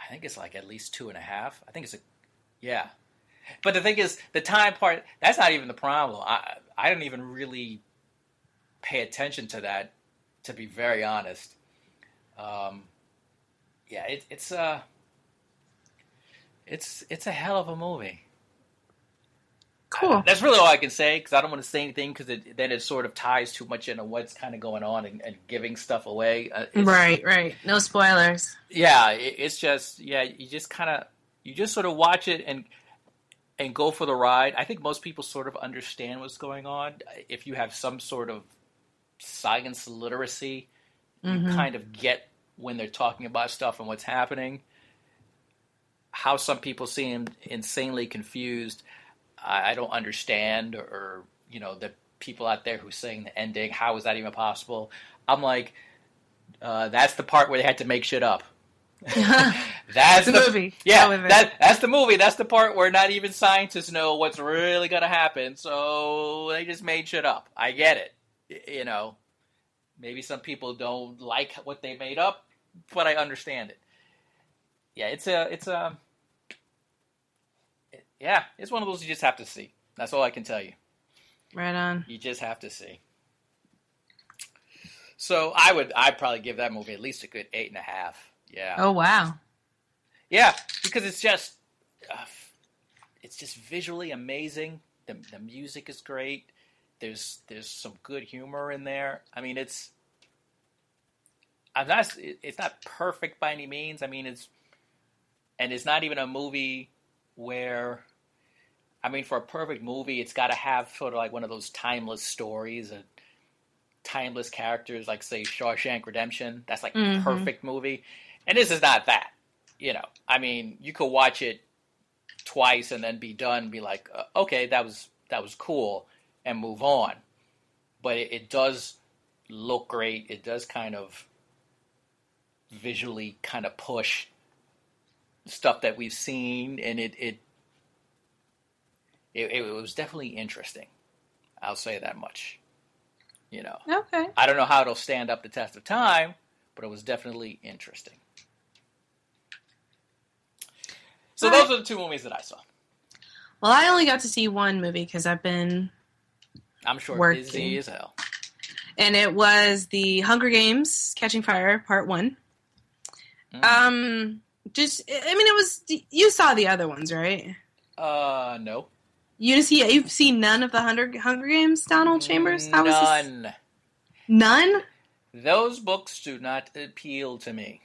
I think it's like at least two and a half. I think it's a yeah. But the thing is, the time part that's not even the problem. I I don't even really pay attention to that, to be very honest. Um, yeah, it, it's uh it's it's a hell of a movie. Cool. That's really all I can say because I don't want to say anything because it, then it sort of ties too much into what's kind of going on and, and giving stuff away. Uh, Right, right. No spoilers. Yeah, it, it's just yeah, you just kind of you just sort of watch it and and go for the ride. I think most people sort of understand what's going on if you have some sort of science literacy. You Mhm. kind of get when they're talking about stuff and what's happening. How some people seem insanely confused, I, I don't understand, or, or you know the people out there who saying the ending. How is that even possible? I'm like, uh, that's the part where they had to make shit up. that's the movie. Yeah, Go with it. that that's the movie. That's the part where not even scientists know what's really gonna happen. So they just made shit up. I get it. You know, maybe some people don't like what they made up, but I understand it. Yeah, it's a it's a yeah, it's one of those you just have to see. That's all I can tell you. Right on. You just have to see. So I would I'd probably give that movie at least a good eight and a half. Yeah. Oh wow. Yeah, because it's just uh, it's just visually amazing. The the music is great. There's there's some good humor in there. I mean, it's I'm not it's not perfect by any means. I mean, it's and it's not even a movie where I mean, for a perfect movie, it's got to have sort of like one of those timeless stories and timeless characters, like say Shawshank Redemption. That's like Mhm. a perfect movie, and this is not that. You know, I mean, you could watch it twice and then be done, be like, uh, okay, that was that was cool, and move on. But it, it does look great. It does kind of visually kind of push stuff that we've seen, and it it it, it was definitely interesting. I'll say that much. You know, Okay. I don't know how it'll stand up the test of time, but it was definitely interesting. So All right. those are the two movies that I saw. Well, I only got to see one movie because I've been, I'm sure Working. busy as hell. and it was the Hunger Games: Catching Fire Part One. Mm. Um, just I mean, it was you saw the other ones, right? Uh, no. You see, you've seen none of the Hunger Hunger Games, Donald Chambers. How this? None. None. Those books do not appeal to me.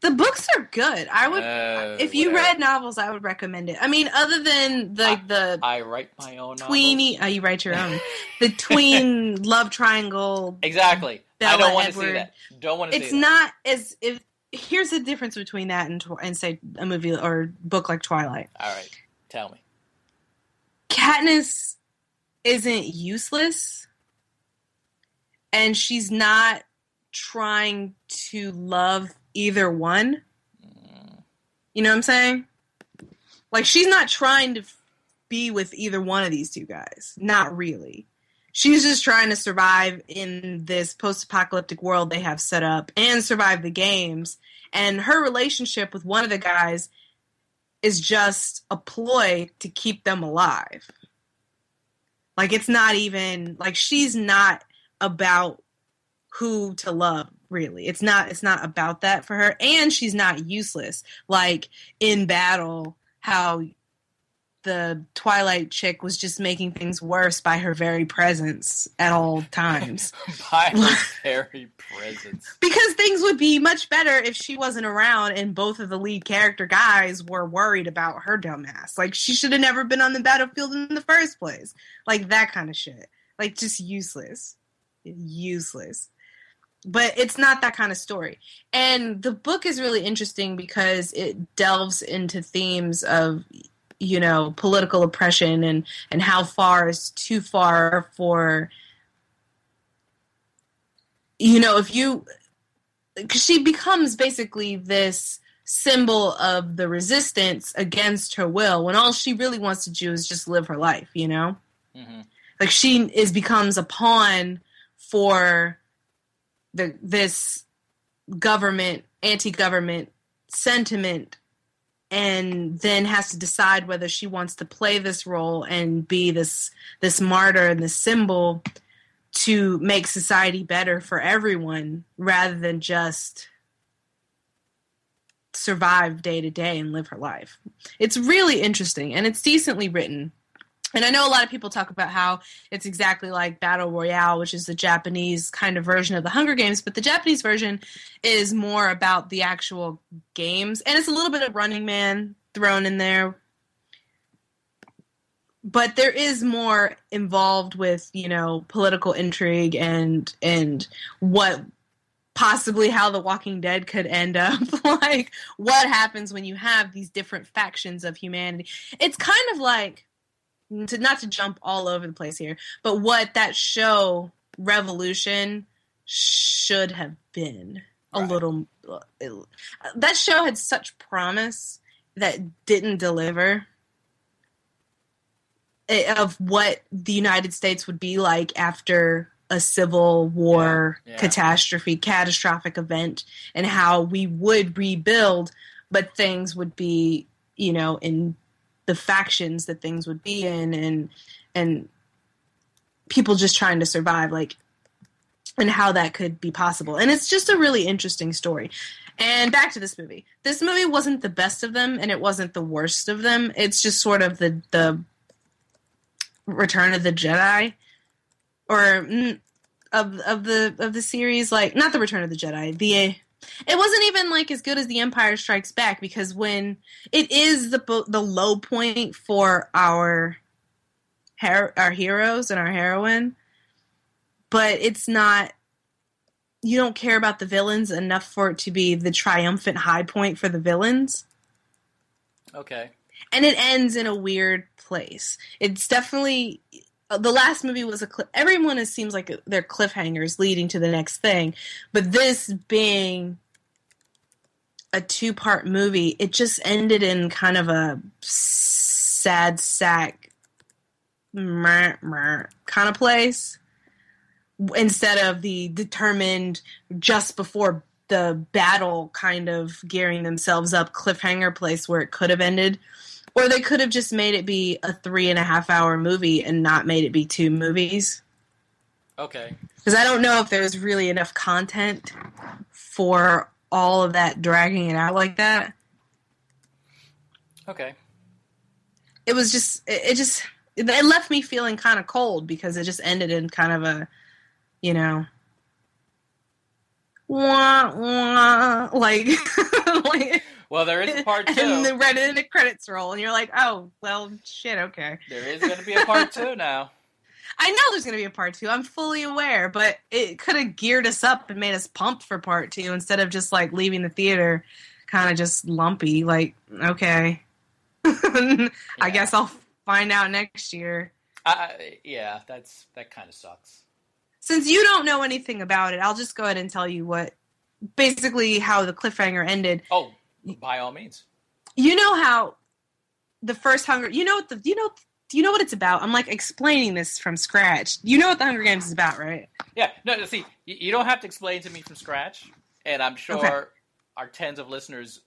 The books are good. I would, Uh, if you whatever. read novels, I would recommend it. I mean, other than the I- the I write my own tweeny, uh, you write your own. The tween love triangle. Exactly. I don't want to see that. Don't want to see It's that. not as if. Here's the difference between that and and say a movie or book like Twilight. All right. Tell me. Katniss isn't useless, and she's not trying to love either one. Mm, You know what I'm saying? Like she's not trying to be with either one of these two guys. Not really. She's just trying to survive in this post-apocalyptic world they have set up and survive the games. And her relationship with one of the guys is just a ploy to keep them alive. Like it's not even like she's not about who to love really it's not it's not about that for her and she's not useless like in battle how the twilight chick was just making things worse by her very presence at all times. By her very presence. because things would be much better if she wasn't around and both of the lead character guys were worried about her dumbass like she should have never been on the battlefield in the first place. Like that kind of shit. Like just useless. Useless. But it's not that kind of story. And the book is really interesting because it delves into themes of you know political oppression and and how far is too far for you know, if you, because she becomes basically this symbol of the resistance against her will when all she really wants to do is just live her life, you know? hmm Like she is becomes a pawn for the this government anti-government sentiment and then has to decide whether she wants to play this role and be this this martyr and this symbol to make society better for everyone rather than just survive day to day and live her life. It's really interesting and it's decently written. And I know a lot of people talk about how it's exactly like Battle Royale, which is the Japanese kind of version of the Hunger Games, but the Japanese version is more about the actual games, and it's a little bit of Running Man thrown in there. But there is more involved with, you know, political intrigue and and what possibly how the Walking Dead could end up. like what happens when you have these different factions of humanity. It's kind of like to not to jump all over the place here, but what that show Revolution should have been a Right. little. That show had such promise that didn't deliver eh, of what the United States would be like after a civil war Yeah, yeah. catastrophe, catastrophic event, and how we would rebuild, but things would be, you know, in the factions that things would be in, and and people just trying to survive, like, and how that could be possible. And it's just a really interesting story. And back to this movie. This movie wasn't the best of them, and it wasn't the worst of them. It's just sort of the the Return of the Jedi, or mm, of of the of the series. Like not the Return of the Jedi. The it wasn't even like as good as The Empire Strikes Back because when it is the the low point for our our heroes and our heroine, but it's not you don't care about the villains enough for it to be the triumphant high point for the villains Okay. and it ends in a weird place it's definitely Uh, the last movie was a cli everyone is, seems like they're cliffhangers leading to the next thing. But this being a two part movie it just ended in kind of a sad sack meh, meh kind of place. Instead of the determined just before the battle kind of gearing themselves up cliffhanger place where it could have ended or they could have just made it be a three and a half hour movie and not made it be two movies Okay. because i don't know if there's really enough content for all of that dragging it out like that Okay. it was just it, it just it left me feeling kind of cold because it just ended in kind of a you know wah, wah, like like Well, there is a part two. and the red and the credits roll and you're like oh well shit okay There is going to be a part two now. i know there's gonna be a part two i'm fully aware but it could have geared us up and made us pumped for part two instead of just like leaving the theater kind of just lumpy like okay i guess i'll find out next year I- yeah, that's that kind of sucks. since you don't know anything about it, I'll just go ahead and tell you what basically how the cliffhanger ended. Oh, by all means. You know how the first Hunger you know what the you know do you know what it's about? I'm like explaining this from scratch. You know what the Hunger Games is about, right? Yeah. No, no, see, you, you don't have to explain to me from scratch, and I'm sure Okay. our tens of listeners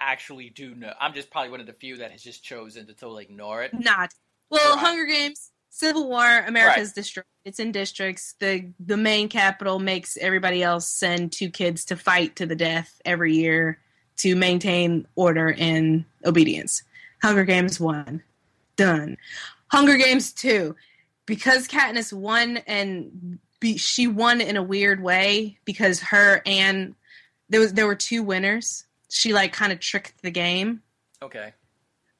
actually do know. I'm just probably one of the few that has just chosen to totally ignore it. Not. Well, Right. Hunger Games, Civil War, America's destroyed. It's in districts. The the main capital makes everybody else send two kids to fight to the death every year to maintain order and obedience. Hunger Games one. Done. Hunger Games two. Because Katniss won and be, she won in a weird way because her and there was there were two winners. She like kind of tricked the game Okay.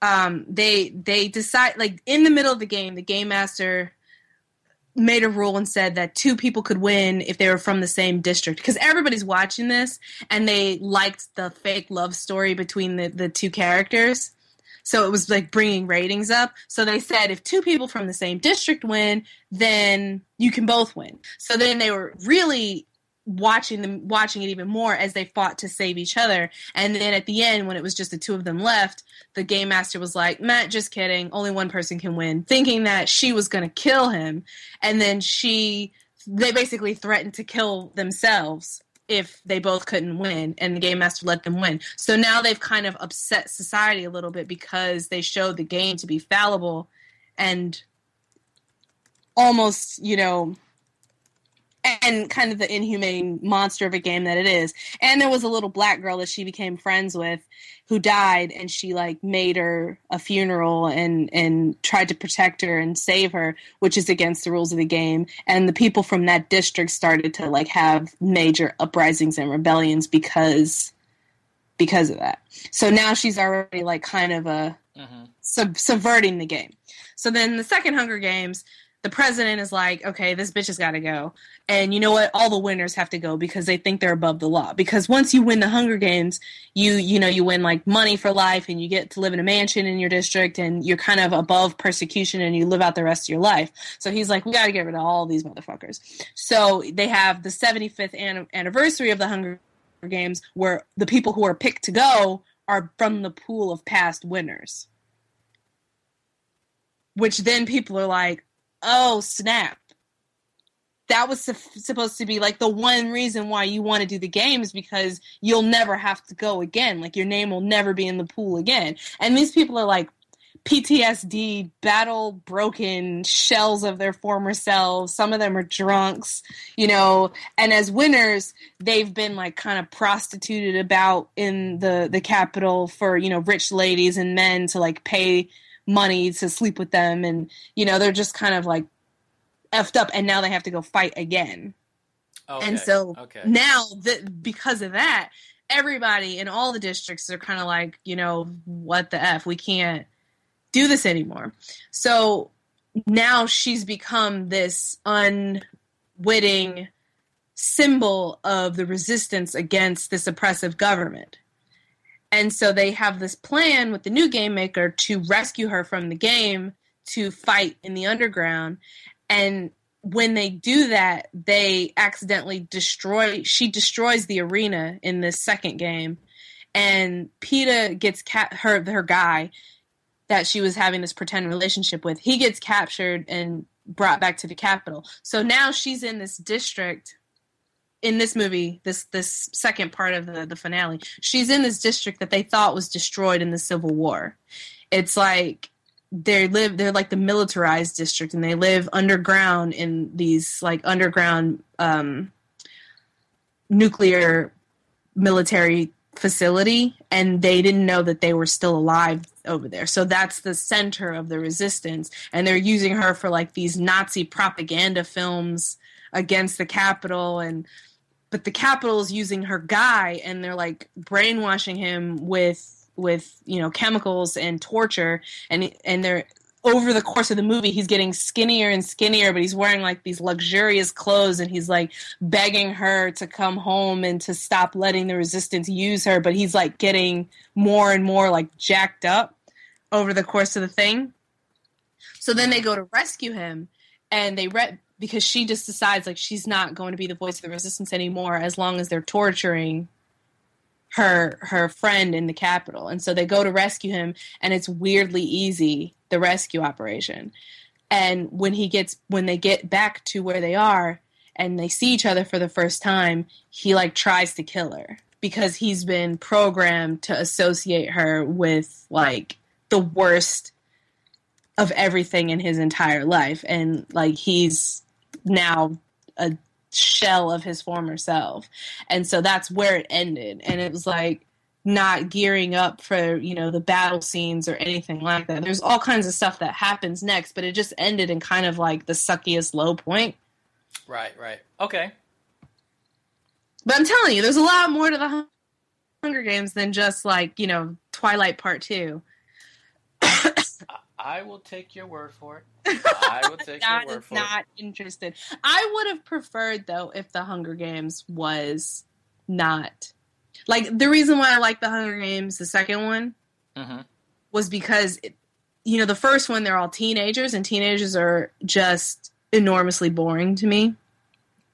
um, they they decide like in the middle of the game, the game master made a rule and said that two people could win if they were from the same district. Because everybody's watching this and they liked the fake love story between the, the two characters. So it was like bringing ratings up. So they said if two people from the same district win then you can both win. So then they were really watching them watching it even more as they fought to save each other. And then at the end when it was just the two of them left the game master was like matt just kidding. Only one person can win. Thinking that she was going to kill him and then she they basically threatened to kill themselves if they both couldn't win and the game master let them win. So now they've kind of upset society a little bit because they showed the game to be fallible and almost you know and kind of the inhumane monster of a game that it is. And there was a little black girl that she became friends with who died and she like made her a funeral and and tried to protect her and save her, which is against the rules of the game. And the people from that district started to like have major uprisings and rebellions because because of that. So now she's already like kind of a mm-hmm. sub- subverting the game. So then the second Hunger Games the president is like, okay, this bitch has got to go. And you know what? All the winners have to go because they think they're above the law. Because once you win the Hunger Games, you you know you win like money for life, and you get to live in a mansion in your district, and you're kind of above persecution, and you live out the rest of your life. So he's like, we got to get rid of all these motherfuckers. So they have the 75th an- anniversary of the Hunger Games, where the people who are picked to go are from the pool of past winners. Which then people are like, oh snap. That was su- supposed to be like the one reason why you want to do the game is because you'll never have to go again. Like your name will never be in the pool again. And these people are like PTSD, battle broken shells of their former selves. Some of them are drunks, you know, and as winners, they've been like kind of prostituted about in the the capital for, you know, rich ladies and men to like pay money to sleep with them and you know they're just kind of like effed up and now they have to go fight again okay. and so okay. now that because of that everybody in all the districts are kind of like you know what the f we can't do this anymore so now she's become this unwitting symbol of the resistance against this oppressive government and so they have this plan with the new game maker to rescue her from the game to fight in the underground. And when they do that, they accidentally destroy she destroys the arena in this second game. And Peeta gets her her guy that she was having this pretend relationship with. He gets captured and brought back to the capital. So now she's in this district in this movie, this this second part of the the finale, she's in this district that they thought was destroyed in the Civil War. It's like they live they're like the militarized district and they live underground in these like underground um, nuclear military facility and they didn't know that they were still alive over there. So that's the center of the resistance and they're using her for like these Nazi propaganda films against the Capitol and but the Capitol is using her guy and they're like brainwashing him with with you know chemicals and torture and and they're over the course of the movie he's getting skinnier and skinnier but he's wearing like these luxurious clothes and he's like begging her to come home and to stop letting the resistance use her but he's like getting more and more like jacked up over the course of the thing. So then they go to rescue him and they re- because she just decides like she's not going to be the voice of the resistance anymore as long as they're torturing her her friend in the Capitol and so they go to rescue him and it's weirdly easy the rescue operation. And when he gets when they get back to where they are and they see each other for the first time he like tries to kill her because he's been programmed to associate her with like the worst of everything in his entire life. And like he's now a shell of his former self. And so that's where it ended. And it was like not gearing up for, you know, the battle scenes or anything like that. There's all kinds of stuff that happens next, but it just ended in kind of like the suckiest low point. Right, right. Okay. But I'm telling you, there's a lot more to the Hunger Games than just like, you know, Twilight Part 2. I will take your word for it. I will take your word for not it. Not interested. I would have preferred though if the Hunger Games was not like the reason why I like the Hunger Games, the second one, mm-hmm. was because it, you know the first one they're all teenagers and teenagers are just enormously boring to me.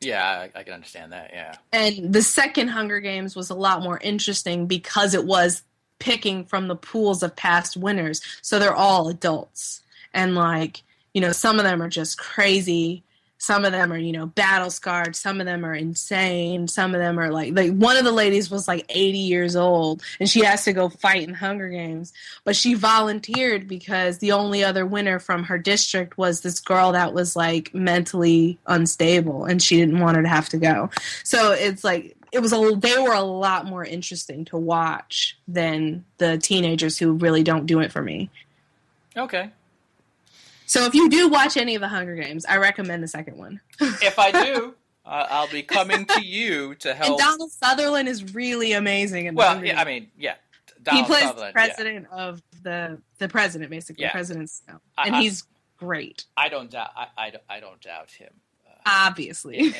Yeah, I, I can understand that. Yeah. And the second Hunger Games was a lot more interesting because it was picking from the pools of past winners. So they're all adults. And like, you know, some of them are just crazy some of them are you know battle scarred. Some of them are insane. Some of them are like like one of the ladies was like 80 years old and she has to go fight in hunger games. But she volunteered because the only other winner from her district was this girl that was like mentally unstable and she didn't want her to have to go. So it's like it was a they were a lot more interesting to watch than the teenagers who really don't do it for me. Okay. So if you do watch any of the Hunger Games, I recommend the second one. If I do, uh, I'll be coming to you to help. And. Donald Sutherland is really amazing. In the well, yeah, I mean, yeah. he Donald plays the Sutherland, yeah. president of the the president, basically Yeah. president's, I- and I- he's great, I don't doubt. I, I, don't- I don't doubt him uh, obviously. in, in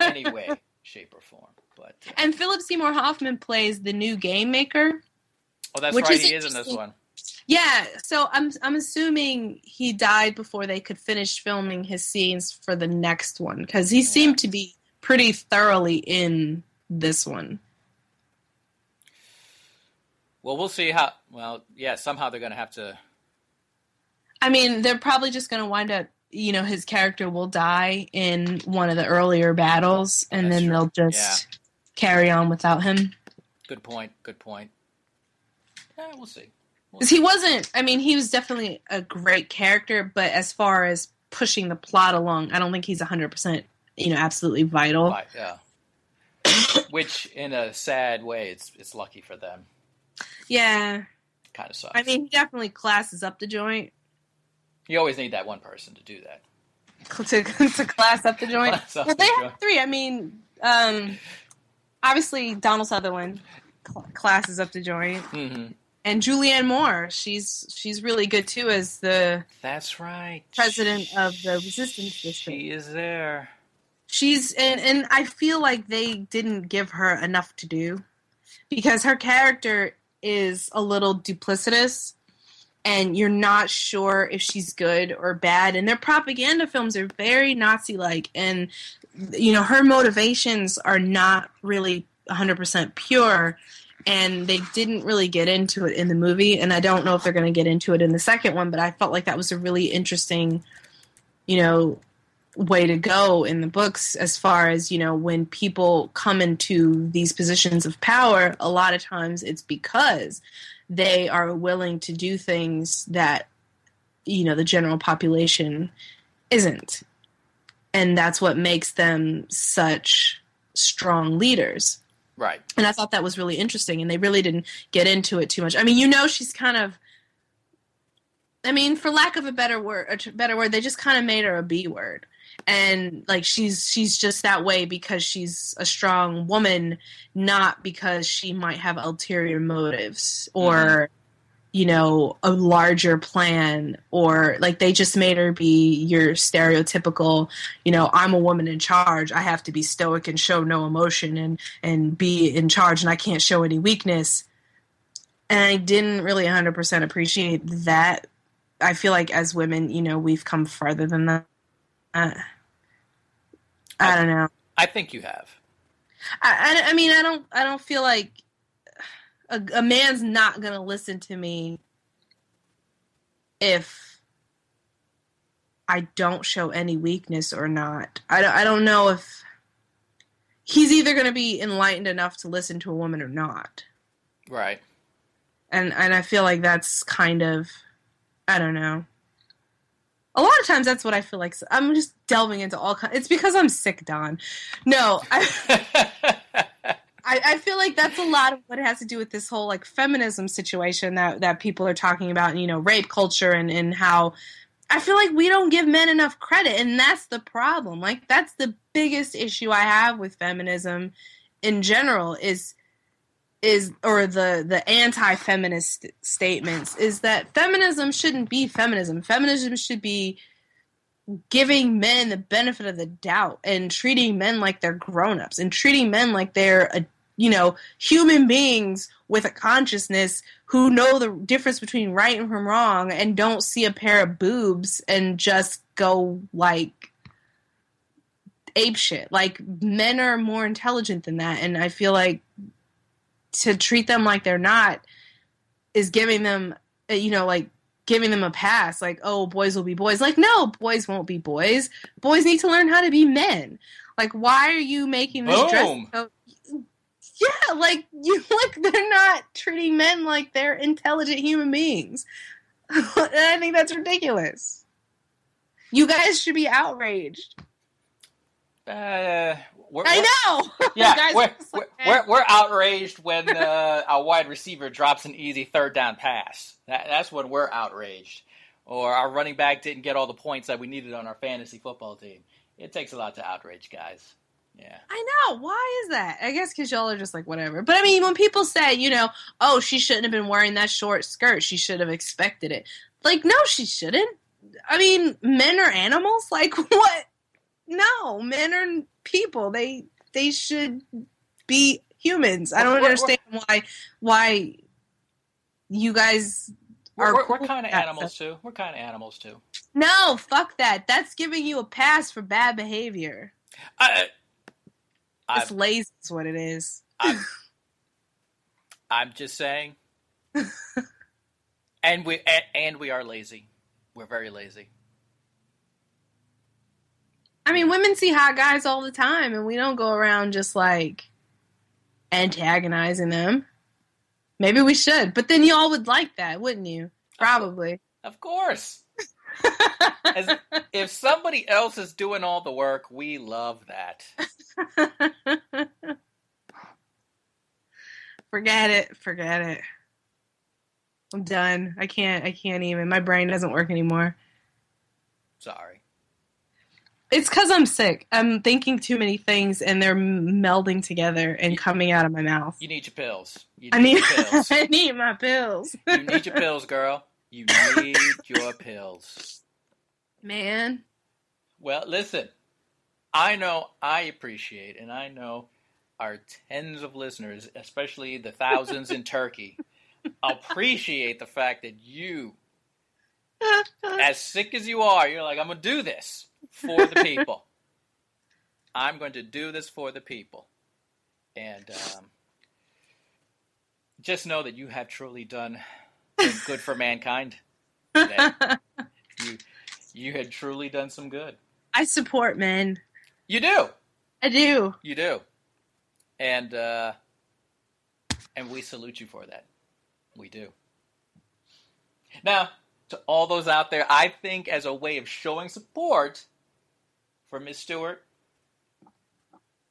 any way, shape, or form. But uh, And Philip Seymour Hoffman plays the new game maker. oh, that's right. is He is in this one. Yeah, so I'm I'm assuming he died before they could finish filming his scenes for the next one because he seemed to be pretty thoroughly in this one. Well, we'll see how. Well, yeah. Somehow they're going to have to. I mean, they're probably just going to wind up, you know, his character will die in one of the earlier battles, and That's then true. they'll just carry on without him. Good point. Good point. Yeah, we'll see. We'll 'Cause he wasn't, I mean, he was definitely a great character, but as far as pushing the plot along, I don't think he's 100%, you know, absolutely vital. Right, yeah. Which, in a sad way, it's it's lucky for them. Yeah. Kind of sucks. I mean, he definitely classes up the joint. you always need that one person to do that. To, to class up the joint. Up well, the they joint. have three. I mean, um, obviously, Donald Sutherland cl- classes up the joint. hmm and Julianne Moore. She's she's really good too as the That's right. president of the resistance district. She is there. She's and and I feel like they didn't give her enough to do because her character is a little duplicitous and you're not sure if she's good or bad and their propaganda films are very Nazi like and you know her motivations are not really 100% pure and they didn't really get into it in the movie and i don't know if they're going to get into it in the second one but i felt like that was a really interesting you know way to go in the books as far as you know when people come into these positions of power a lot of times it's because they are willing to do things that you know the general population isn't. And that's what makes them such strong leaders Right. and I thought that was really interesting. And they really didn't get into it too much. I mean, you know, she's kind of. I mean, for lack of a better word, a better word, they just kind of made her a B word, and like she's she's just that way because she's a strong woman, not because she might have ulterior motives or. Mm-hmm. You know, a larger plan, or like they just made her be your stereotypical, you know, I'm a woman in charge. I have to be stoic and show no emotion and and be in charge and I can't show any weakness. And I didn't really 100% appreciate that. I feel like as women, you know, we've come farther than that. Uh, I don't know. I think you have. I, I, I mean, I don't. I don't feel like a, a man's not gonna listen to me if I don't show any weakness or not. I don't, I don't know if he's either gonna be enlightened enough to listen to a woman or not. Right. And and I feel like that's kind of I don't know. A lot of times that's what I feel like. I'm just delving into all kinds. It's because I'm sick, Don. No, I. I, I feel like that's a lot of what it has to do with this whole like feminism situation that that people are talking about, you know, rape culture and and how I feel like we don't give men enough credit, and that's the problem. Like that's the biggest issue I have with feminism in general is is or the the anti-feminist statements is that feminism shouldn't be feminism. Feminism should be giving men the benefit of the doubt and treating men like they're grown-ups and treating men like they're a you know human beings with a consciousness who know the difference between right and from wrong and don't see a pair of boobs and just go like ape shit. Like men are more intelligent than that, and I feel like to treat them like they're not is giving them, uh, you know, like giving them a pass. Like, oh, boys will be boys. Like, no, boys won't be boys. Boys need to learn how to be men. Like, why are you making this dress? Boom. Yeah, like you like they're not treating men like they're intelligent human beings. I think that's ridiculous. You guys should be outraged. Uh, we're, I know. You Yeah, guys we're, like, we're, we're, we're outraged when uh, a wide receiver drops an easy third down pass. That, that's when we're outraged. Or our running back didn't get all the points that we needed on our fantasy football team. It takes a lot to outrage guys. Yeah. I know. Why is that? I guess because y'all are just like whatever. But I mean, when people say, you know, oh, she shouldn't have been wearing that short skirt. She should have expected it. Like, no, she shouldn't. I mean, men are animals. Like, what? No, men are people. They they should be humans. I don't We're- we're- understand why why you guys We're, are. we're, cool kind of animals too. We're kind of animals too. No, fuck that. That's giving you a pass for bad behavior. I, It's I'm, lazy, is what it is. I'm, I'm just saying. and we and, and we are lazy. We're very lazy. I mean, women see hot guys all the time, and we don't go around just like antagonizing them. Maybe we should, but then y'all would like that, wouldn't you? Probably. Of course. As, if somebody else is doing all the work, we love that. forget it. Forget it. I'm done. I can't. I can't even. My brain doesn't work anymore. Sorry. It's because I'm sick. I'm thinking too many things, and they're melding together and coming out of my mouth. You need your pills. You I need. your pills. I need my pills. You need your pills, girl. You need your pills. Man. Well, listen. I know I appreciate, and I know our tens of listeners, especially the thousands in Turkey, appreciate the fact that you, as sick as you are, you're like, I'm going to do this for the people. I'm going to do this for the people. And um, just know that you have truly done good for mankind today. You, you had truly done some good. I support men. You do. I do. You do. And uh, and we salute you for that. We do. Now, to all those out there, I think as a way of showing support for Miss Stewart,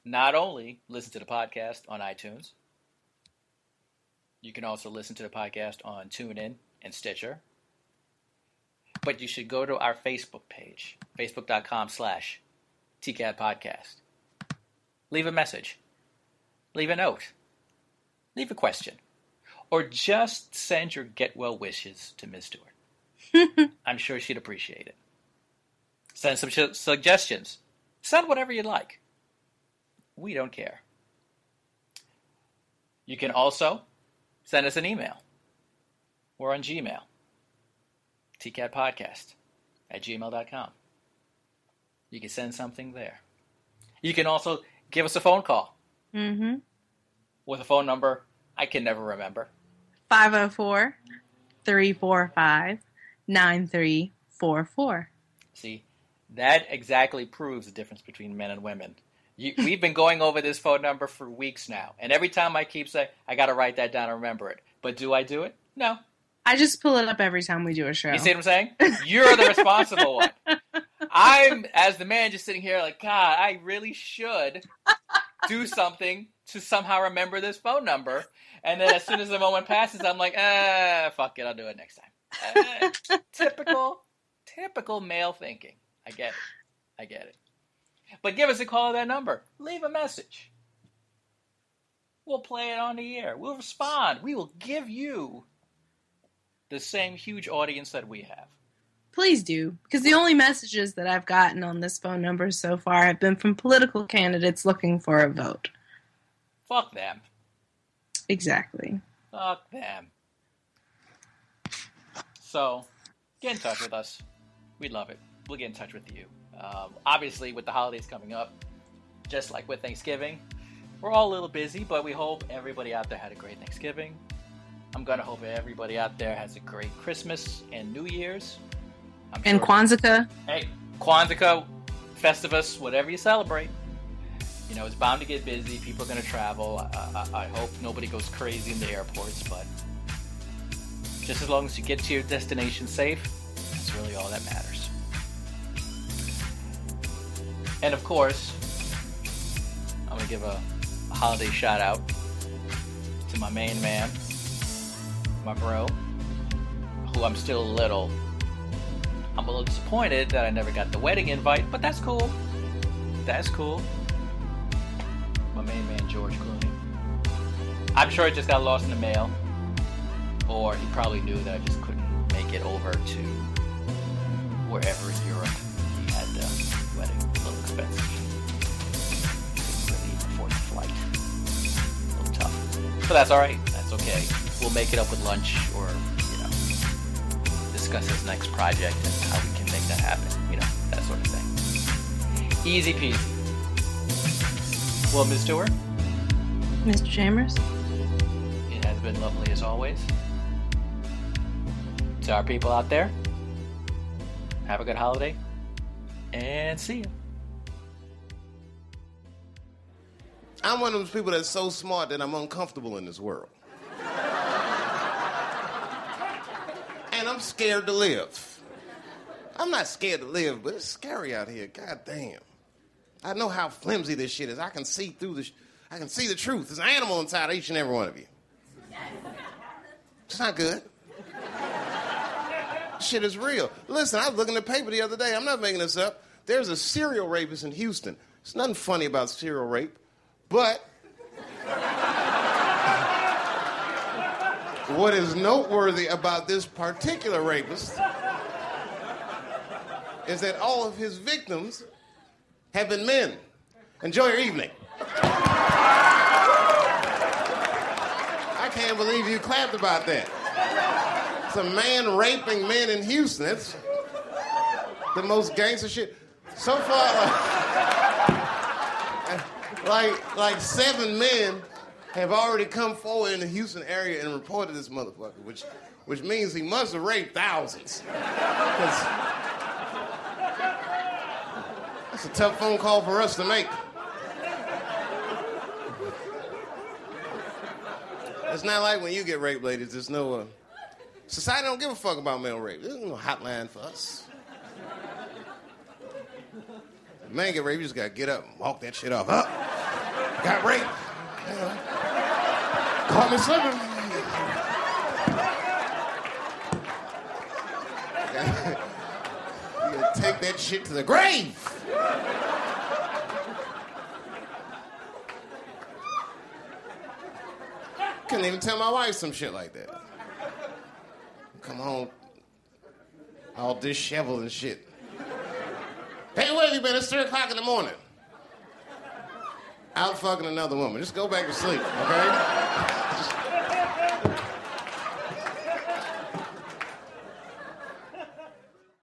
not only listen to the podcast on iTunes, you can also listen to the podcast on TuneIn and Stitcher. But you should go to our Facebook page, facebook.com slash TCAD Podcast. Leave a message. Leave a note. Leave a question. Or just send your get well wishes to Ms. Stewart. I'm sure she'd appreciate it. Send some sh- suggestions. Send whatever you'd like. We don't care. You can also send us an email. We're on Gmail. TCADpodcast at gmail.com. You can send something there. You can also give us a phone call Mm-hmm. with a phone number I can never remember. 504 345 9344. See, that exactly proves the difference between men and women. You, we've been going over this phone number for weeks now, and every time I keep saying, I got to write that down and remember it. But do I do it? No. I just pull it up every time we do a show. You see what I'm saying? You're the responsible one. I'm, as the man, just sitting here like, God, I really should do something to somehow remember this phone number. And then as soon as the moment passes, I'm like, ah, fuck it, I'll do it next time. Eh, typical, typical male thinking. I get it. I get it. But give us a call at that number. Leave a message. We'll play it on the air. We'll respond. We will give you the same huge audience that we have. Please do, because the only messages that I've gotten on this phone number so far have been from political candidates looking for a vote. Fuck them. Exactly. Fuck them. So, get in touch with us. We'd love it. We'll get in touch with you. Um, obviously, with the holidays coming up, just like with Thanksgiving. We're all a little busy, but we hope everybody out there had a great Thanksgiving. I'm gonna hope everybody out there has a great Christmas and New Year's. I'm And sure- Kwanzaa. Hey, Kwanzaa, Festivus, whatever you celebrate. You know, it's bound to get busy. People are going to travel. I, I, I hope nobody goes crazy in the airports, but just as long as you get to your destination safe, that's really all that matters. And of course, I'm going to give a, a holiday shout out to my main man, my bro, who I'm still a little I'm a little disappointed that I never got the wedding invite, but that's cool. That's cool. My main man, George Clooney. I'm sure it just got lost in the mail, or he probably knew that I just couldn't make it over to wherever in Europe he had the wedding. A little expensive. Really afford the flight. A little tough. But that's alright. That's okay. We'll make it up with lunch or, discuss his next project and how we can make that happen. You know, that sort of thing. Easy peasy. Well, Ms. Stewart, Mr. Chambers. it has been lovely as always. To our people out there, have a good holiday and see you. I'm one of those people that's so smart that I'm uncomfortable in this world. I'm scared to live. I'm not scared to live, but it's scary out here. God damn. I know how flimsy this shit is. I can see through the. Sh- I can see the truth. There's an animal inside each and every one of you. It's not good. Shit is real. Listen, I was looking at the paper the other day. I'm not making this up. There's a serial rapist in Houston. There's nothing funny about serial rape, but what is noteworthy about this particular rapist is that all of his victims have been men. Enjoy your evening. I can't believe you clapped about that. It's a man raping men in Houston. That's the most gangster shit. So far, like, like, like seven men have already come forward in the Houston area and reported this motherfucker, which, which means he must have raped thousands. That's a tough phone call for us to make. It's not like when you get raped, ladies. There's no uh, society don't give a fuck about male rape. There's no hotline for us. Man get raped, you just gotta get up and walk that shit off. Up, got raped. Caught me slipping. you gotta take that shit to the grave. Couldn't even tell my wife some shit like that. Come home, all disheveled and shit. Hey, where have you been? It's three o'clock in the morning. Out fucking another woman. Just go back to sleep, okay?